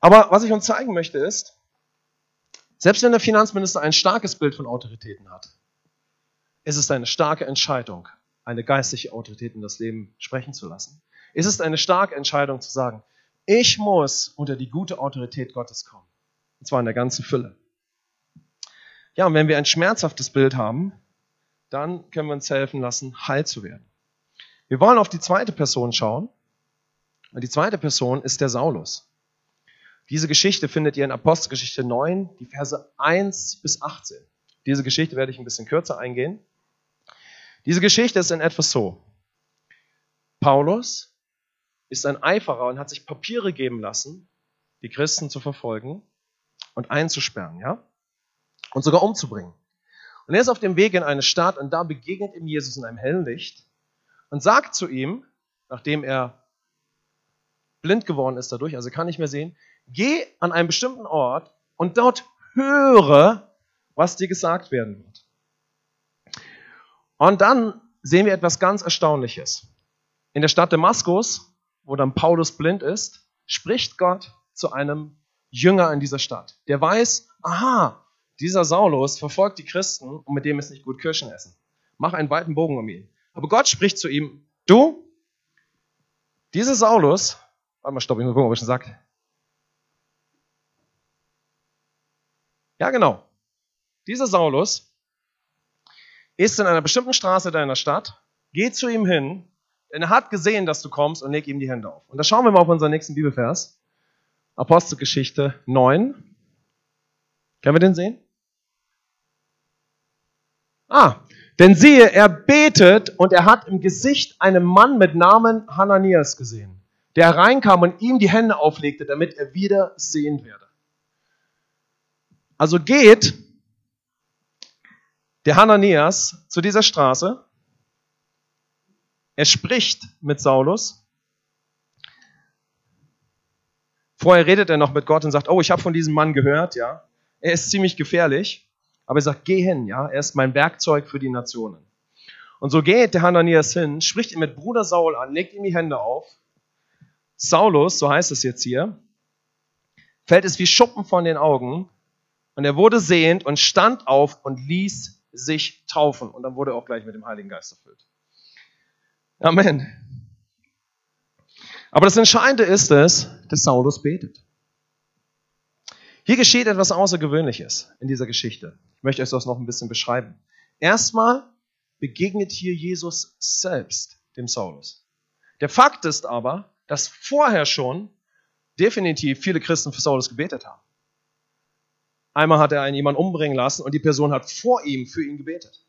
Aber was ich uns zeigen möchte ist, selbst wenn der Finanzminister ein starkes Bild von Autoritäten hat, ist es eine starke Entscheidung, eine geistliche Autorität in das Leben sprechen zu lassen. Ist es eine starke Entscheidung zu sagen, ich muss unter die gute Autorität Gottes kommen. Und zwar in der ganzen Fülle. Ja, und wenn wir ein schmerzhaftes Bild haben, dann können wir uns helfen lassen, heil zu werden. Wir wollen auf die zweite Person schauen. Und die zweite Person ist der Saulus. Diese Geschichte findet ihr in Apostelgeschichte 9, die Verse 1 bis 18. Diese Geschichte werde ich ein bisschen kürzer eingehen. Diese Geschichte ist in etwas so. Paulus ist ein Eiferer und hat sich Papiere geben lassen, die Christen zu verfolgen und einzusperren, ja? und sogar umzubringen. Und er ist auf dem Weg in eine Stadt und da begegnet ihm Jesus in einem hellen Licht und sagt zu ihm, nachdem er blind geworden ist dadurch, also kann nicht mehr sehen, geh an einen bestimmten Ort und dort höre, was dir gesagt werden wird. Und dann sehen wir etwas ganz Erstaunliches. In der Stadt Damaskus, wo dann Paulus blind ist, spricht Gott zu einem Jünger in dieser Stadt. Der weiß, aha, dieser Saulus verfolgt die Christen und mit dem ist nicht gut Kirschen essen. Mach einen weiten Bogen um ihn. Aber Gott spricht zu ihm, du, dieser Saulus, warte mal, stopp, ich muss gucken, ob ich schon sage. Ja, genau. Dieser Saulus ist in einer bestimmten Straße deiner Stadt, geh zu ihm hin, denn er hat gesehen, dass du kommst und leg ihm die Hände auf. Und da schauen wir mal auf unseren nächsten Bibelvers. Apostelgeschichte 9. Können wir den sehen? Ah, denn siehe, er betet und er hat im Gesicht einen Mann mit Namen Hananias gesehen, der hereinkam und ihm die Hände auflegte, damit er wieder sehend werde. Also geht der Hananias zu dieser Straße, er spricht mit Saulus, vorher redet er noch mit Gott und sagt, oh, ich habe von diesem Mann gehört, ja, er ist ziemlich gefährlich. Aber er sagt, geh hin, ja, er ist mein Werkzeug für die Nationen. Und so geht der Hananias hin, spricht ihn mit Bruder Saul an, legt ihm die Hände auf. Saulus, so heißt es jetzt hier, fällt es wie Schuppen von den Augen und er wurde sehend und stand auf und ließ sich taufen. Und dann wurde er auch gleich mit dem Heiligen Geist erfüllt. Amen. Aber das Entscheidende ist es, dass Saulus betet. Hier geschieht etwas Außergewöhnliches in dieser Geschichte. Ich möchte euch das noch ein bisschen beschreiben. Erstmal begegnet hier Jesus selbst dem Saulus. Der Fakt ist aber, dass vorher schon definitiv viele Christen für Saulus gebetet haben. Einmal hat er einen jemanden umbringen lassen und die Person hat vor ihm für ihn gebetet.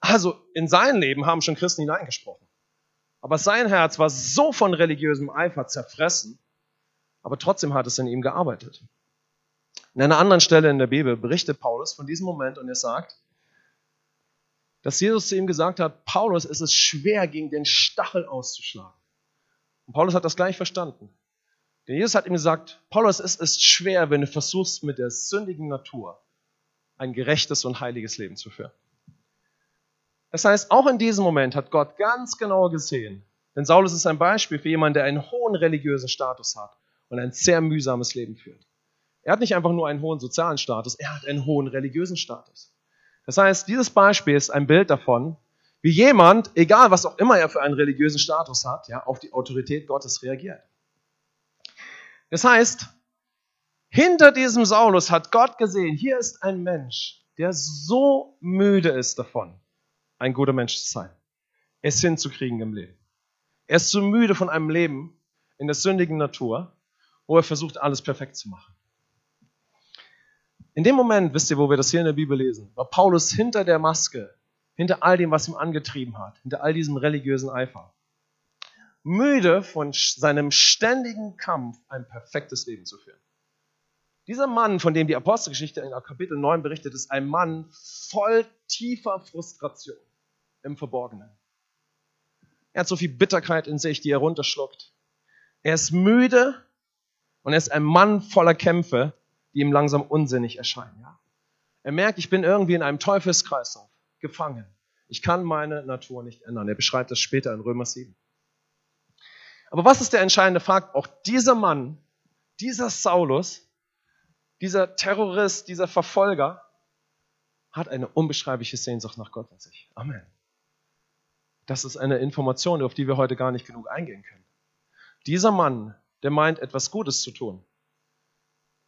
Also in sein Leben haben schon Christen hineingesprochen. Aber sein Herz war so von religiösem Eifer zerfressen, aber trotzdem hat es in ihm gearbeitet. In einer anderen Stelle in der Bibel berichtet Paulus von diesem Moment und er sagt, dass Jesus zu ihm gesagt hat, Paulus, es ist schwer, gegen den Stachel auszuschlagen. Und Paulus hat das gleich verstanden. Denn Jesus hat ihm gesagt, Paulus, es ist schwer, wenn du versuchst, mit der sündigen Natur ein gerechtes und heiliges Leben zu führen. Das heißt, auch in diesem Moment hat Gott ganz genau gesehen, denn Saulus ist ein Beispiel für jemanden, der einen hohen religiösen Status hat und ein sehr mühsames Leben führt. Er hat nicht einfach nur einen hohen sozialen Status, er hat einen hohen religiösen Status. Das heißt, dieses Beispiel ist ein Bild davon, wie jemand, egal was auch immer er für einen religiösen Status hat, ja, auf die Autorität Gottes reagiert. Das heißt, hinter diesem Saulus hat Gott gesehen, hier ist ein Mensch, der so müde ist davon, ein guter Mensch zu sein, es hinzukriegen im Leben. Er ist so müde von einem Leben in der sündigen Natur, wo er versucht, alles perfekt zu machen. In dem Moment, wisst ihr, wo wir das hier in der Bibel lesen, war Paulus hinter der Maske, hinter all dem, was ihm angetrieben hat, hinter all diesem religiösen Eifer. Müde von seinem ständigen Kampf, ein perfektes Leben zu führen. Dieser Mann, von dem die Apostelgeschichte in Kapitel 9 berichtet, ist ein Mann voll tiefer Frustration im Verborgenen. Er hat so viel Bitterkeit in sich, die er runterschluckt. Er ist müde Und er ist ein Mann voller Kämpfe, die ihm langsam unsinnig erscheinen. Ja? Er merkt, ich bin irgendwie in einem Teufelskreislauf gefangen. Ich kann meine Natur nicht ändern. Er beschreibt das später in Römer 7. Aber was ist der entscheidende Fakt? Auch dieser Mann, dieser Saulus, dieser Terrorist, dieser Verfolger, hat eine unbeschreibliche Sehnsucht nach Gott in sich. Amen. Das ist eine Information, auf die wir heute gar nicht genug eingehen können. Dieser Mann, der meint, etwas Gutes zu tun,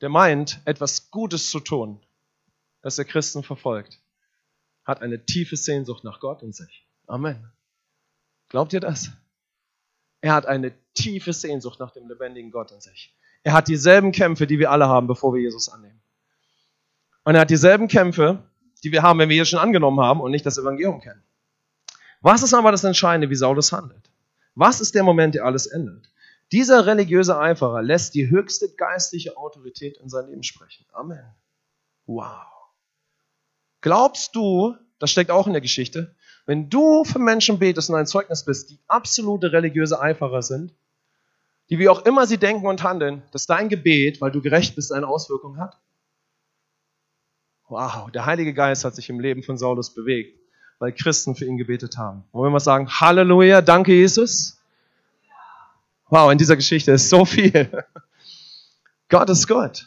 der meint, etwas Gutes zu tun, dass er Christen verfolgt, hat eine tiefe Sehnsucht nach Gott in sich. Amen. Glaubt ihr das? Er hat eine tiefe Sehnsucht nach dem lebendigen Gott in sich. Er hat dieselben Kämpfe, die wir alle haben, bevor wir Jesus annehmen. Und er hat dieselben Kämpfe, die wir haben, wenn wir Jesus schon angenommen haben und nicht das Evangelium kennen. Was ist aber das Entscheidende, wie Saulus handelt? Was ist der Moment, der alles ändert? Dieser religiöse Eiferer lässt die höchste geistliche Autorität in sein Leben sprechen. Amen. Wow. Glaubst du, das steckt auch in der Geschichte, wenn du für Menschen betest und ein Zeugnis bist, die absolute religiöse Eiferer sind, die wie auch immer sie denken und handeln, dass dein Gebet, weil du gerecht bist, eine Auswirkung hat? Wow, der Heilige Geist hat sich im Leben von Saulus bewegt, weil Christen für ihn gebetet haben. Wollen wir mal sagen, Halleluja, danke Jesus? Wow, in dieser Geschichte ist so viel. Gott ist Gott.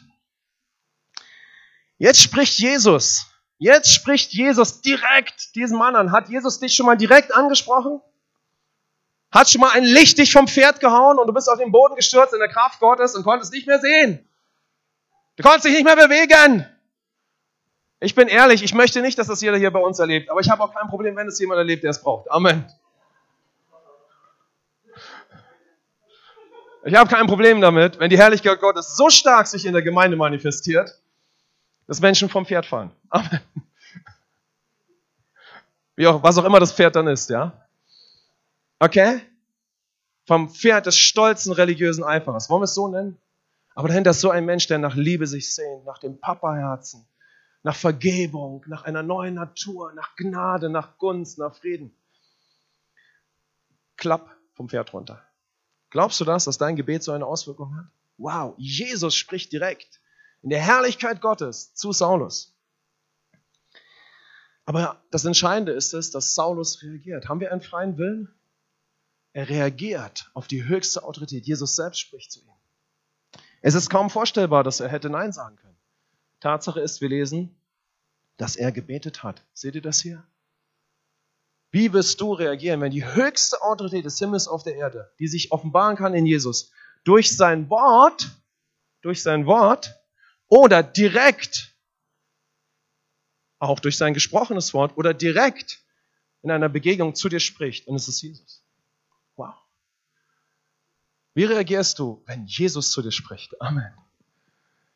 Jetzt spricht Jesus. Jetzt spricht Jesus direkt diesen Mann an. Hat Jesus dich schon mal direkt angesprochen? Hat schon mal ein Licht dich vom Pferd gehauen und du bist auf den Boden gestürzt in der Kraft Gottes und konntest nicht mehr sehen. Du konntest dich nicht mehr bewegen. Ich bin ehrlich, ich möchte nicht, dass das jeder hier bei uns erlebt, aber ich habe auch kein Problem, wenn es jemand erlebt, der es braucht. Amen. Ich habe kein Problem damit, wenn die Herrlichkeit Gottes so stark sich in der Gemeinde manifestiert, dass Menschen vom Pferd fallen. Amen. Wie auch, was auch immer das Pferd dann ist, ja? Okay? Vom Pferd des stolzen religiösen Eiferers. Wollen wir es so nennen? Aber dahinter ist so ein Mensch, der nach Liebe sich sehnt, nach dem Papaherzen, nach Vergebung, nach einer neuen Natur, nach Gnade, nach Gunst, nach Frieden. Klapp vom Pferd runter. Glaubst du das, dass dein Gebet so eine Auswirkung hat? Wow, Jesus spricht direkt in der Herrlichkeit Gottes zu Saulus. Aber das Entscheidende ist es, dass Saulus reagiert. Haben wir einen freien Willen? Er reagiert auf die höchste Autorität. Jesus selbst spricht zu ihm. Es ist kaum vorstellbar, dass er hätte Nein sagen können. Tatsache ist, wir lesen, dass er gebetet hat. Seht ihr das hier? Wie wirst du reagieren, wenn die höchste Autorität des Himmels auf der Erde, die sich offenbaren kann in Jesus, durch sein Wort, durch sein Wort oder direkt, auch durch sein gesprochenes Wort oder direkt in einer Begegnung zu dir spricht und es ist Jesus. Wow. Wie reagierst du, wenn Jesus zu dir spricht? Amen.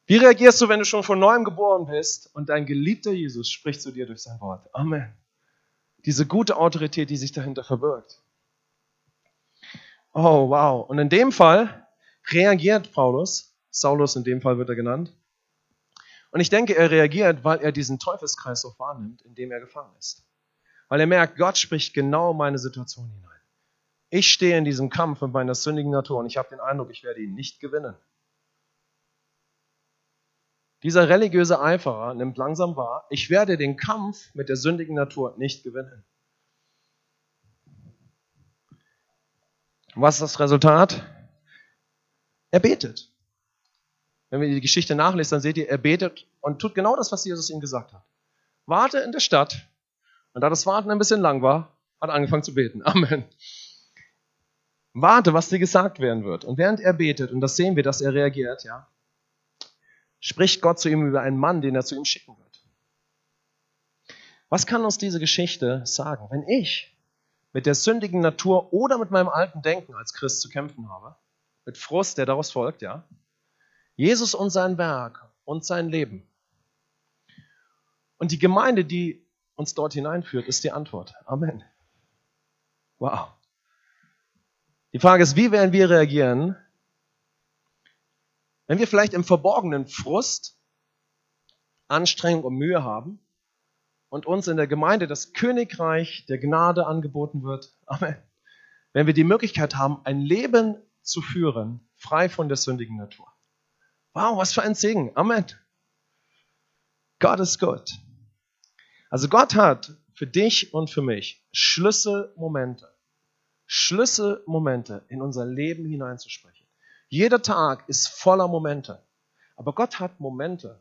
Wie reagierst du, wenn du schon von neuem geboren bist und dein geliebter Jesus spricht zu dir durch sein Wort? Amen diese gute Autorität, die sich dahinter verbirgt. Oh, wow. Und in dem Fall reagiert Paulus, Saulus in dem Fall wird er genannt. Und ich denke, er reagiert, weil er diesen Teufelskreis so wahrnimmt, in dem er gefangen ist. Weil er merkt, Gott spricht genau meine Situation hinein. Ich stehe in diesem Kampf mit meiner sündigen Natur und ich habe den Eindruck, ich werde ihn nicht gewinnen. Dieser religiöse Eiferer nimmt langsam wahr, ich werde den Kampf mit der sündigen Natur nicht gewinnen. Was ist das Resultat? Er betet. Wenn wir die Geschichte nachlesen, dann seht ihr, er betet und tut genau das, was Jesus ihm gesagt hat. Warte in der Stadt. Und da das Warten ein bisschen lang war, hat er angefangen zu beten. Amen. Warte, was dir gesagt werden wird. Und während er betet, und das sehen wir, dass er reagiert, ja, spricht Gott zu ihm über einen Mann, den er zu ihm schicken wird. Was kann uns diese Geschichte sagen? Wenn ich mit der sündigen Natur oder mit meinem alten Denken als Christ zu kämpfen habe, mit Frust, der daraus folgt, ja, Jesus und sein Werk und sein Leben. Und die Gemeinde, die uns dort hineinführt, ist die Antwort. Amen. Wow. Die Frage ist, wie werden wir reagieren, wenn wir vielleicht im Verborgenen Frust, Anstrengung und Mühe haben und uns in der Gemeinde das Königreich der Gnade angeboten wird, Amen. Wenn wir die Möglichkeit haben, ein Leben zu führen, frei von der sündigen Natur. Wow, was für ein Segen. Amen. Gott ist gut. Also Gott hat für dich und für mich Schlüsselmomente. Schlüsselmomente in unser Leben hineinzusprechen. Jeder Tag ist voller Momente. Aber Gott hat Momente,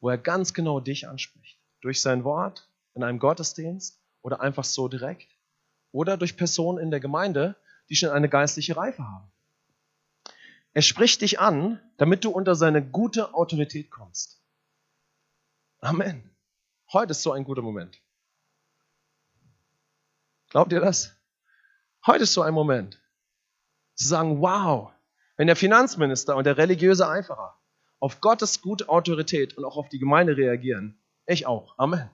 wo er ganz genau dich anspricht. Durch sein Wort, in einem Gottesdienst oder einfach so direkt. Oder durch Personen in der Gemeinde, die schon eine geistliche Reife haben. Er spricht dich an, damit du unter seine gute Autorität kommst. Amen. Heute ist so ein guter Moment. Glaubt ihr das? Heute ist so ein Moment. Zu sagen, wow, wenn der Finanzminister und der religiöse Eiferer auf Gottes gute Autorität und auch auf die Gemeinde reagieren, ich auch. Amen.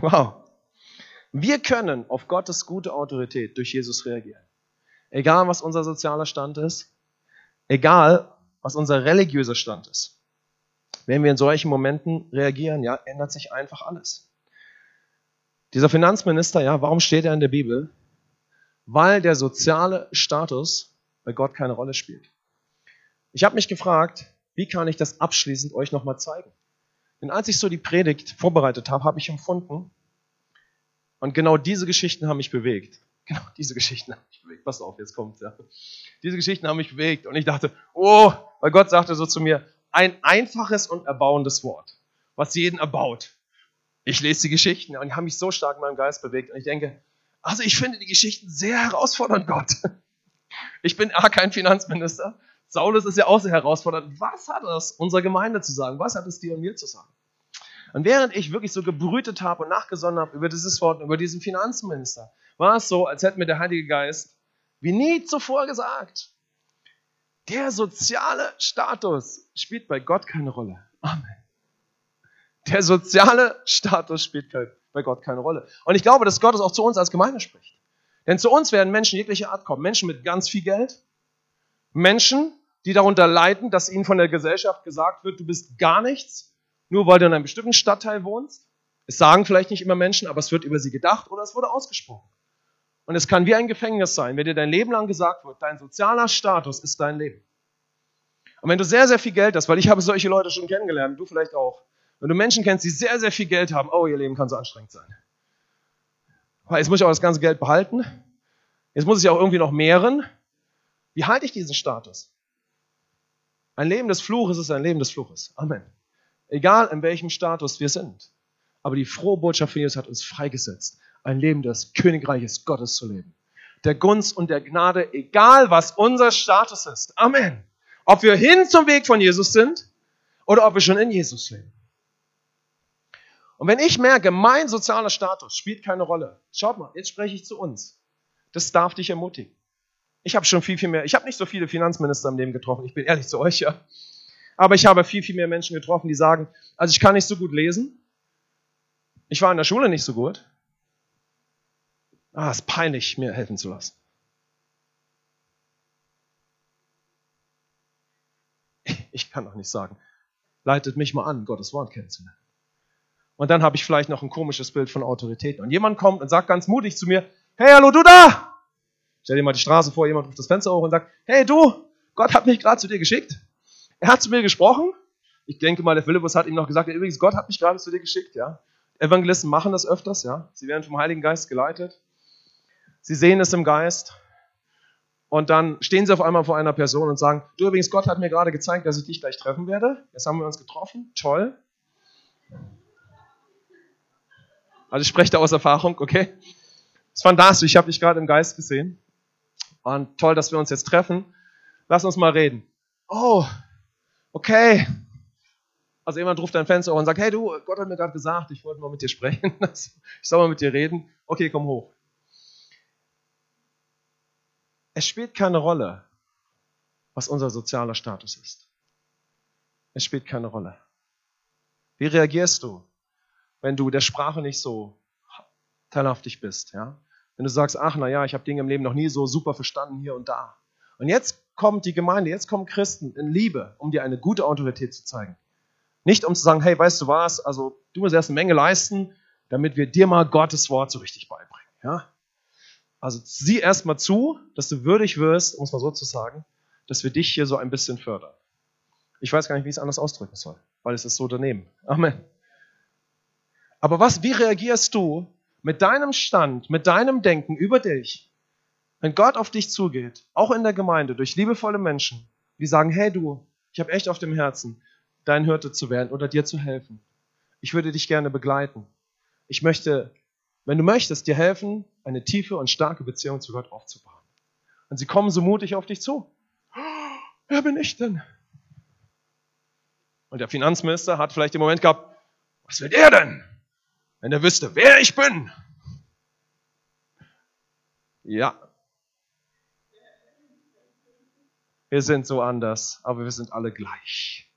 Wow. Wir können auf Gottes gute Autorität durch Jesus reagieren. Egal, was unser sozialer Stand ist, egal, was unser religiöser Stand ist. Wenn wir in solchen Momenten reagieren, ja, ändert sich einfach alles. Dieser Finanzminister, ja, warum steht er in der Bibel? Weil der soziale Status bei Gott keine Rolle spielt. Ich habe mich gefragt, wie kann ich das abschließend euch nochmal zeigen? Denn als ich so die Predigt vorbereitet habe, habe ich empfunden, und genau diese Geschichten haben mich bewegt. Genau diese Geschichten haben mich bewegt. Pass auf, jetzt kommt's ja. Diese Geschichten haben mich bewegt. Und ich dachte, oh, weil Gott sagte so zu mir, ein einfaches und erbauendes Wort, was jeden erbaut. Ich lese die Geschichten und die haben mich so stark in meinem Geist bewegt. Und ich denke, also ich finde die Geschichten sehr herausfordernd, Gott. Ich bin A, kein Finanzminister. Saulus ist ja auch sehr herausfordernd. Was hat es unserer Gemeinde zu sagen? Was hat es dir und mir zu sagen? Und während ich wirklich so gebrütet habe und nachgesonnen habe über dieses Wort, über diesen Finanzminister, war es so, als hätte mir der Heilige Geist wie nie zuvor gesagt, der soziale Status spielt bei Gott keine Rolle. Amen. Der soziale Status spielt bei Gott keine Rolle. Und ich glaube, dass Gott es auch zu uns als Gemeinde spricht. Denn zu uns werden Menschen jeglicher Art kommen. Menschen mit ganz viel Geld. Menschen, die darunter leiden, dass ihnen von der Gesellschaft gesagt wird, du bist gar nichts, nur weil du in einem bestimmten Stadtteil wohnst. Es sagen vielleicht nicht immer Menschen, aber es wird über sie gedacht oder es wurde ausgesprochen. Und es kann wie ein Gefängnis sein, wenn dir dein Leben lang gesagt wird, dein sozialer Status ist dein Leben. Und wenn du sehr, sehr viel Geld hast, weil ich habe solche Leute schon kennengelernt, du vielleicht auch, wenn du Menschen kennst, die sehr, sehr viel Geld haben, oh, ihr Leben kann so anstrengend sein. Jetzt muss ich auch das ganze Geld behalten. Jetzt muss ich auch irgendwie noch mehren. Wie halte ich diesen Status? Ein Leben des Fluches ist ein Leben des Fluches. Amen. Egal in welchem Status wir sind. Aber die frohe Botschaft von Jesus hat uns freigesetzt, ein Leben des Königreiches Gottes zu leben. Der Gunst und der Gnade, egal was unser Status ist. Amen. Ob wir hin zum Weg von Jesus sind oder ob wir schon in Jesus leben. Und wenn ich merke, mein sozialer Status spielt keine Rolle, schaut mal, jetzt spreche ich zu uns. Das darf dich ermutigen. Ich habe schon viel, viel mehr, ich habe nicht so viele Finanzminister im Leben getroffen, ich bin ehrlich zu euch, ja. Aber ich habe viel, viel mehr Menschen getroffen, die sagen, also ich kann nicht so gut lesen, ich war in der Schule nicht so gut. Ah, ist peinlich, mir helfen zu lassen. Ich kann doch nicht sagen, leitet mich mal an, Gottes Wort kennenzulernen. Und dann habe ich vielleicht noch ein komisches Bild von Autorität. Und jemand kommt und sagt ganz mutig zu mir, hey, hallo, du da! Stell dir mal die Straße vor, jemand ruft das Fenster hoch und sagt, hey, du, Gott hat mich gerade zu dir geschickt. Er hat zu mir gesprochen. Ich denke mal, der Philippus hat ihm noch gesagt, übrigens, Gott hat mich gerade zu dir geschickt, ja. Evangelisten machen das öfters, ja. Sie werden vom Heiligen Geist geleitet. Sie sehen es im Geist. Und dann stehen sie auf einmal vor einer Person und sagen, du übrigens, Gott hat mir gerade gezeigt, dass ich dich gleich treffen werde. Jetzt haben wir uns getroffen. Toll. Also ich spreche da aus Erfahrung, okay? Es ist fantastisch, ich habe dich gerade im Geist gesehen. Und toll, dass wir uns jetzt treffen. Lass uns mal reden. Oh, okay. Also jemand ruft dein Fenster auf und sagt, hey du, Gott hat mir gerade gesagt, ich wollte mal mit dir sprechen. Ich soll mal mit dir reden. Okay, komm hoch. Es spielt keine Rolle, was unser sozialer Status ist. Es spielt keine Rolle. Wie reagierst du, wenn du der Sprache nicht so teilhaftig bist, ja? Wenn du sagst, ach na ja, ich habe Dinge im Leben noch nie so super verstanden hier und da. Und jetzt kommt die Gemeinde, jetzt kommen Christen in Liebe, um dir eine gute Autorität zu zeigen. Nicht um zu sagen, hey, weißt du was, also du musst erst eine Menge leisten, damit wir dir mal Gottes Wort so richtig beibringen. Ja? Also sieh erst mal zu, dass du würdig wirst, um es mal so zu sagen, dass wir dich hier so ein bisschen fördern. Ich weiß gar nicht, wie ich es anders ausdrücken soll, weil es ist so daneben. Amen. Aber was, wie reagierst du mit deinem Stand, mit deinem Denken über dich, wenn Gott auf dich zugeht, auch in der Gemeinde, durch liebevolle Menschen, die sagen, hey du, ich habe echt auf dem Herzen, dein Hirte zu werden oder dir zu helfen. Ich würde dich gerne begleiten. Ich möchte, wenn du möchtest, dir helfen, eine tiefe und starke Beziehung zu Gott aufzubauen. Und sie kommen so mutig auf dich zu. Wer bin ich denn? Und der Finanzminister hat vielleicht im Moment gehabt, was will er denn? Wenn er wüsste, wer ich bin. Ja. Wir sind so anders, aber wir sind alle gleich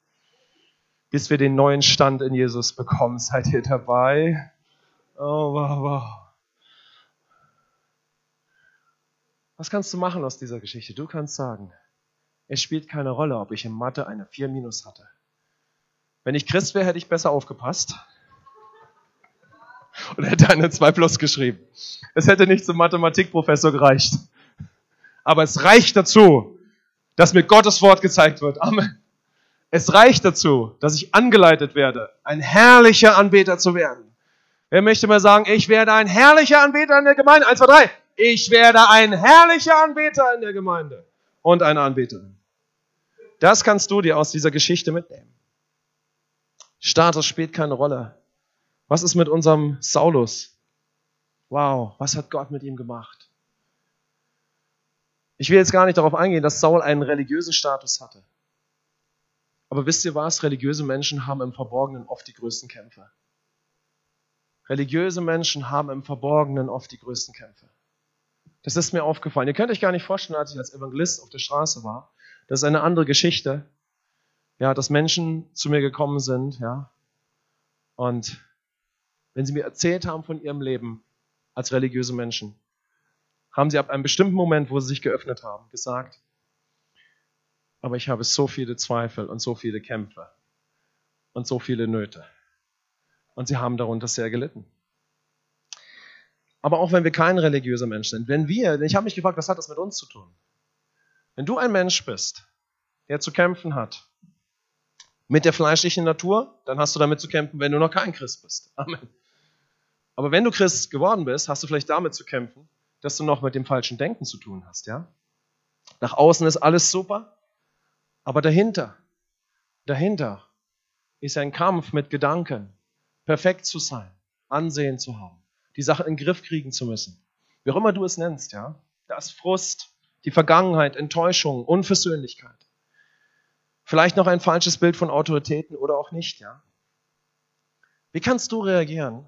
bis wir den neuen Stand in Jesus bekommen. Seid ihr dabei? Oh, wow, wow. Was kannst du machen aus dieser Geschichte? Du kannst sagen, es spielt keine Rolle, ob ich in Mathe eine 4 minus hatte. Wenn ich Christ wäre, hätte ich besser aufgepasst und hätte eine 2 plus geschrieben. Es hätte nicht zum Mathematikprofessor gereicht. Aber es reicht dazu, dass mir Gottes Wort gezeigt wird. Amen. Es reicht dazu, dass ich angeleitet werde, ein herrlicher Anbeter zu werden. Wer möchte mal sagen, ich werde ein herrlicher Anbeter in der Gemeinde? Eins, zwei, drei. Ich werde ein herrlicher Anbeter in der Gemeinde und eine Anbeterin. Das kannst du dir aus dieser Geschichte mitnehmen. Status spielt keine Rolle. Was ist mit unserem Saulus? Wow, was hat Gott mit ihm gemacht? Ich will jetzt gar nicht darauf eingehen, dass Saul einen religiösen Status hatte. Aber wisst ihr was? Religiöse Menschen haben im Verborgenen oft die größten Kämpfe. Religiöse Menschen haben im Verborgenen oft die größten Kämpfe. Das ist mir aufgefallen. Ihr könnt euch gar nicht vorstellen, als ich als Evangelist auf der Straße war. Das ist eine andere Geschichte. Ja, dass Menschen zu mir gekommen sind, ja. Und wenn sie mir erzählt haben von ihrem Leben als religiöse Menschen, haben sie ab einem bestimmten Moment, wo sie sich geöffnet haben, gesagt, aber ich habe so viele Zweifel und so viele Kämpfe und so viele Nöte. Und sie haben darunter sehr gelitten. Aber auch wenn wir kein religiöser Mensch sind, wenn wir, ich habe mich gefragt, was hat das mit uns zu tun? Wenn du ein Mensch bist, der zu kämpfen hat mit der fleischlichen Natur, dann hast du damit zu kämpfen, wenn du noch kein Christ bist. Amen. Aber wenn du Christ geworden bist, hast du vielleicht damit zu kämpfen, dass du noch mit dem falschen Denken zu tun hast, ja? Nach außen ist alles super, aber dahinter, dahinter ist ein Kampf mit Gedanken, perfekt zu sein, Ansehen zu haben, die Sache in den Griff kriegen zu müssen. Wie auch immer du es nennst, ja. Das Frust, die Vergangenheit, Enttäuschung, Unversöhnlichkeit. Vielleicht noch ein falsches Bild von Autoritäten oder auch nicht, ja. Wie kannst du reagieren,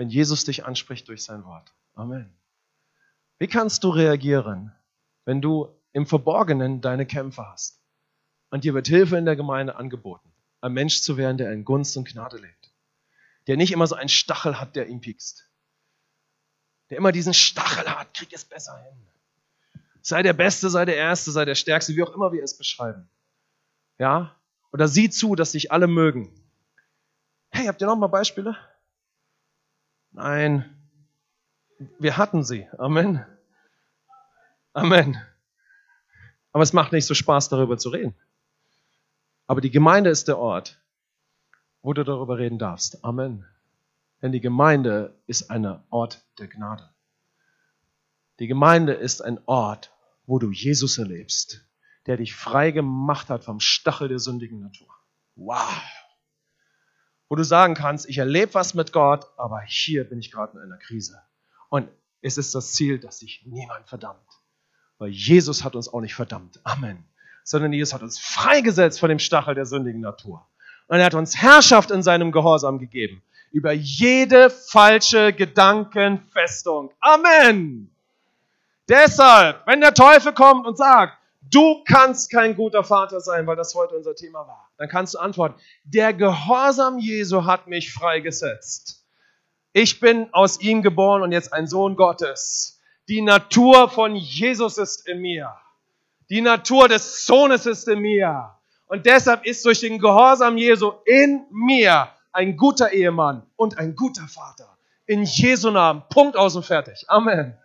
wenn Jesus dich anspricht durch sein Wort? Amen. Wie kannst du reagieren, wenn du im Verborgenen deine Kämpfe hast. Und dir wird Hilfe in der Gemeinde angeboten, ein Mensch zu werden, der in Gunst und Gnade lebt. Der nicht immer so einen Stachel hat, der ihn piekst. Der immer diesen Stachel hat, kriegt es besser hin. Sei der Beste, sei der Erste, sei der Stärkste, wie auch immer wir es beschreiben. Ja? Oder sieh zu, dass dich alle mögen. Hey, habt ihr noch mal Beispiele? Nein. Wir hatten sie. Amen. Amen. Aber es macht nicht so Spaß, darüber zu reden. Aber die Gemeinde ist der Ort, wo du darüber reden darfst. Amen. Denn die Gemeinde ist ein Ort der Gnade. Die Gemeinde ist ein Ort, wo du Jesus erlebst, der dich frei gemacht hat vom Stachel der sündigen Natur. Wow. Wo du sagen kannst, ich erlebe was mit Gott, aber hier bin ich gerade in einer Krise. Und es ist das Ziel, dass sich niemand verdammt. Weil Jesus hat uns auch nicht verdammt. Amen. Sondern Jesus hat uns freigesetzt von dem Stachel der sündigen Natur. Und er hat uns Herrschaft in seinem Gehorsam gegeben. Über jede falsche Gedankenfestung. Amen. Deshalb, wenn der Teufel kommt und sagt, du kannst kein guter Vater sein, weil das heute unser Thema war, dann kannst du antworten, der Gehorsam Jesu hat mich freigesetzt. Ich bin aus ihm geboren und jetzt ein Sohn Gottes. Die Natur von Jesus ist in mir. Die Natur des Sohnes ist in mir. Und deshalb ist durch den Gehorsam Jesu in mir ein guter Ehemann und ein guter Vater. In Jesu Namen. Punkt aus und fertig. Amen.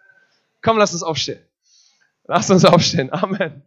Komm, lass uns aufstehen. Lass uns aufstehen. Amen.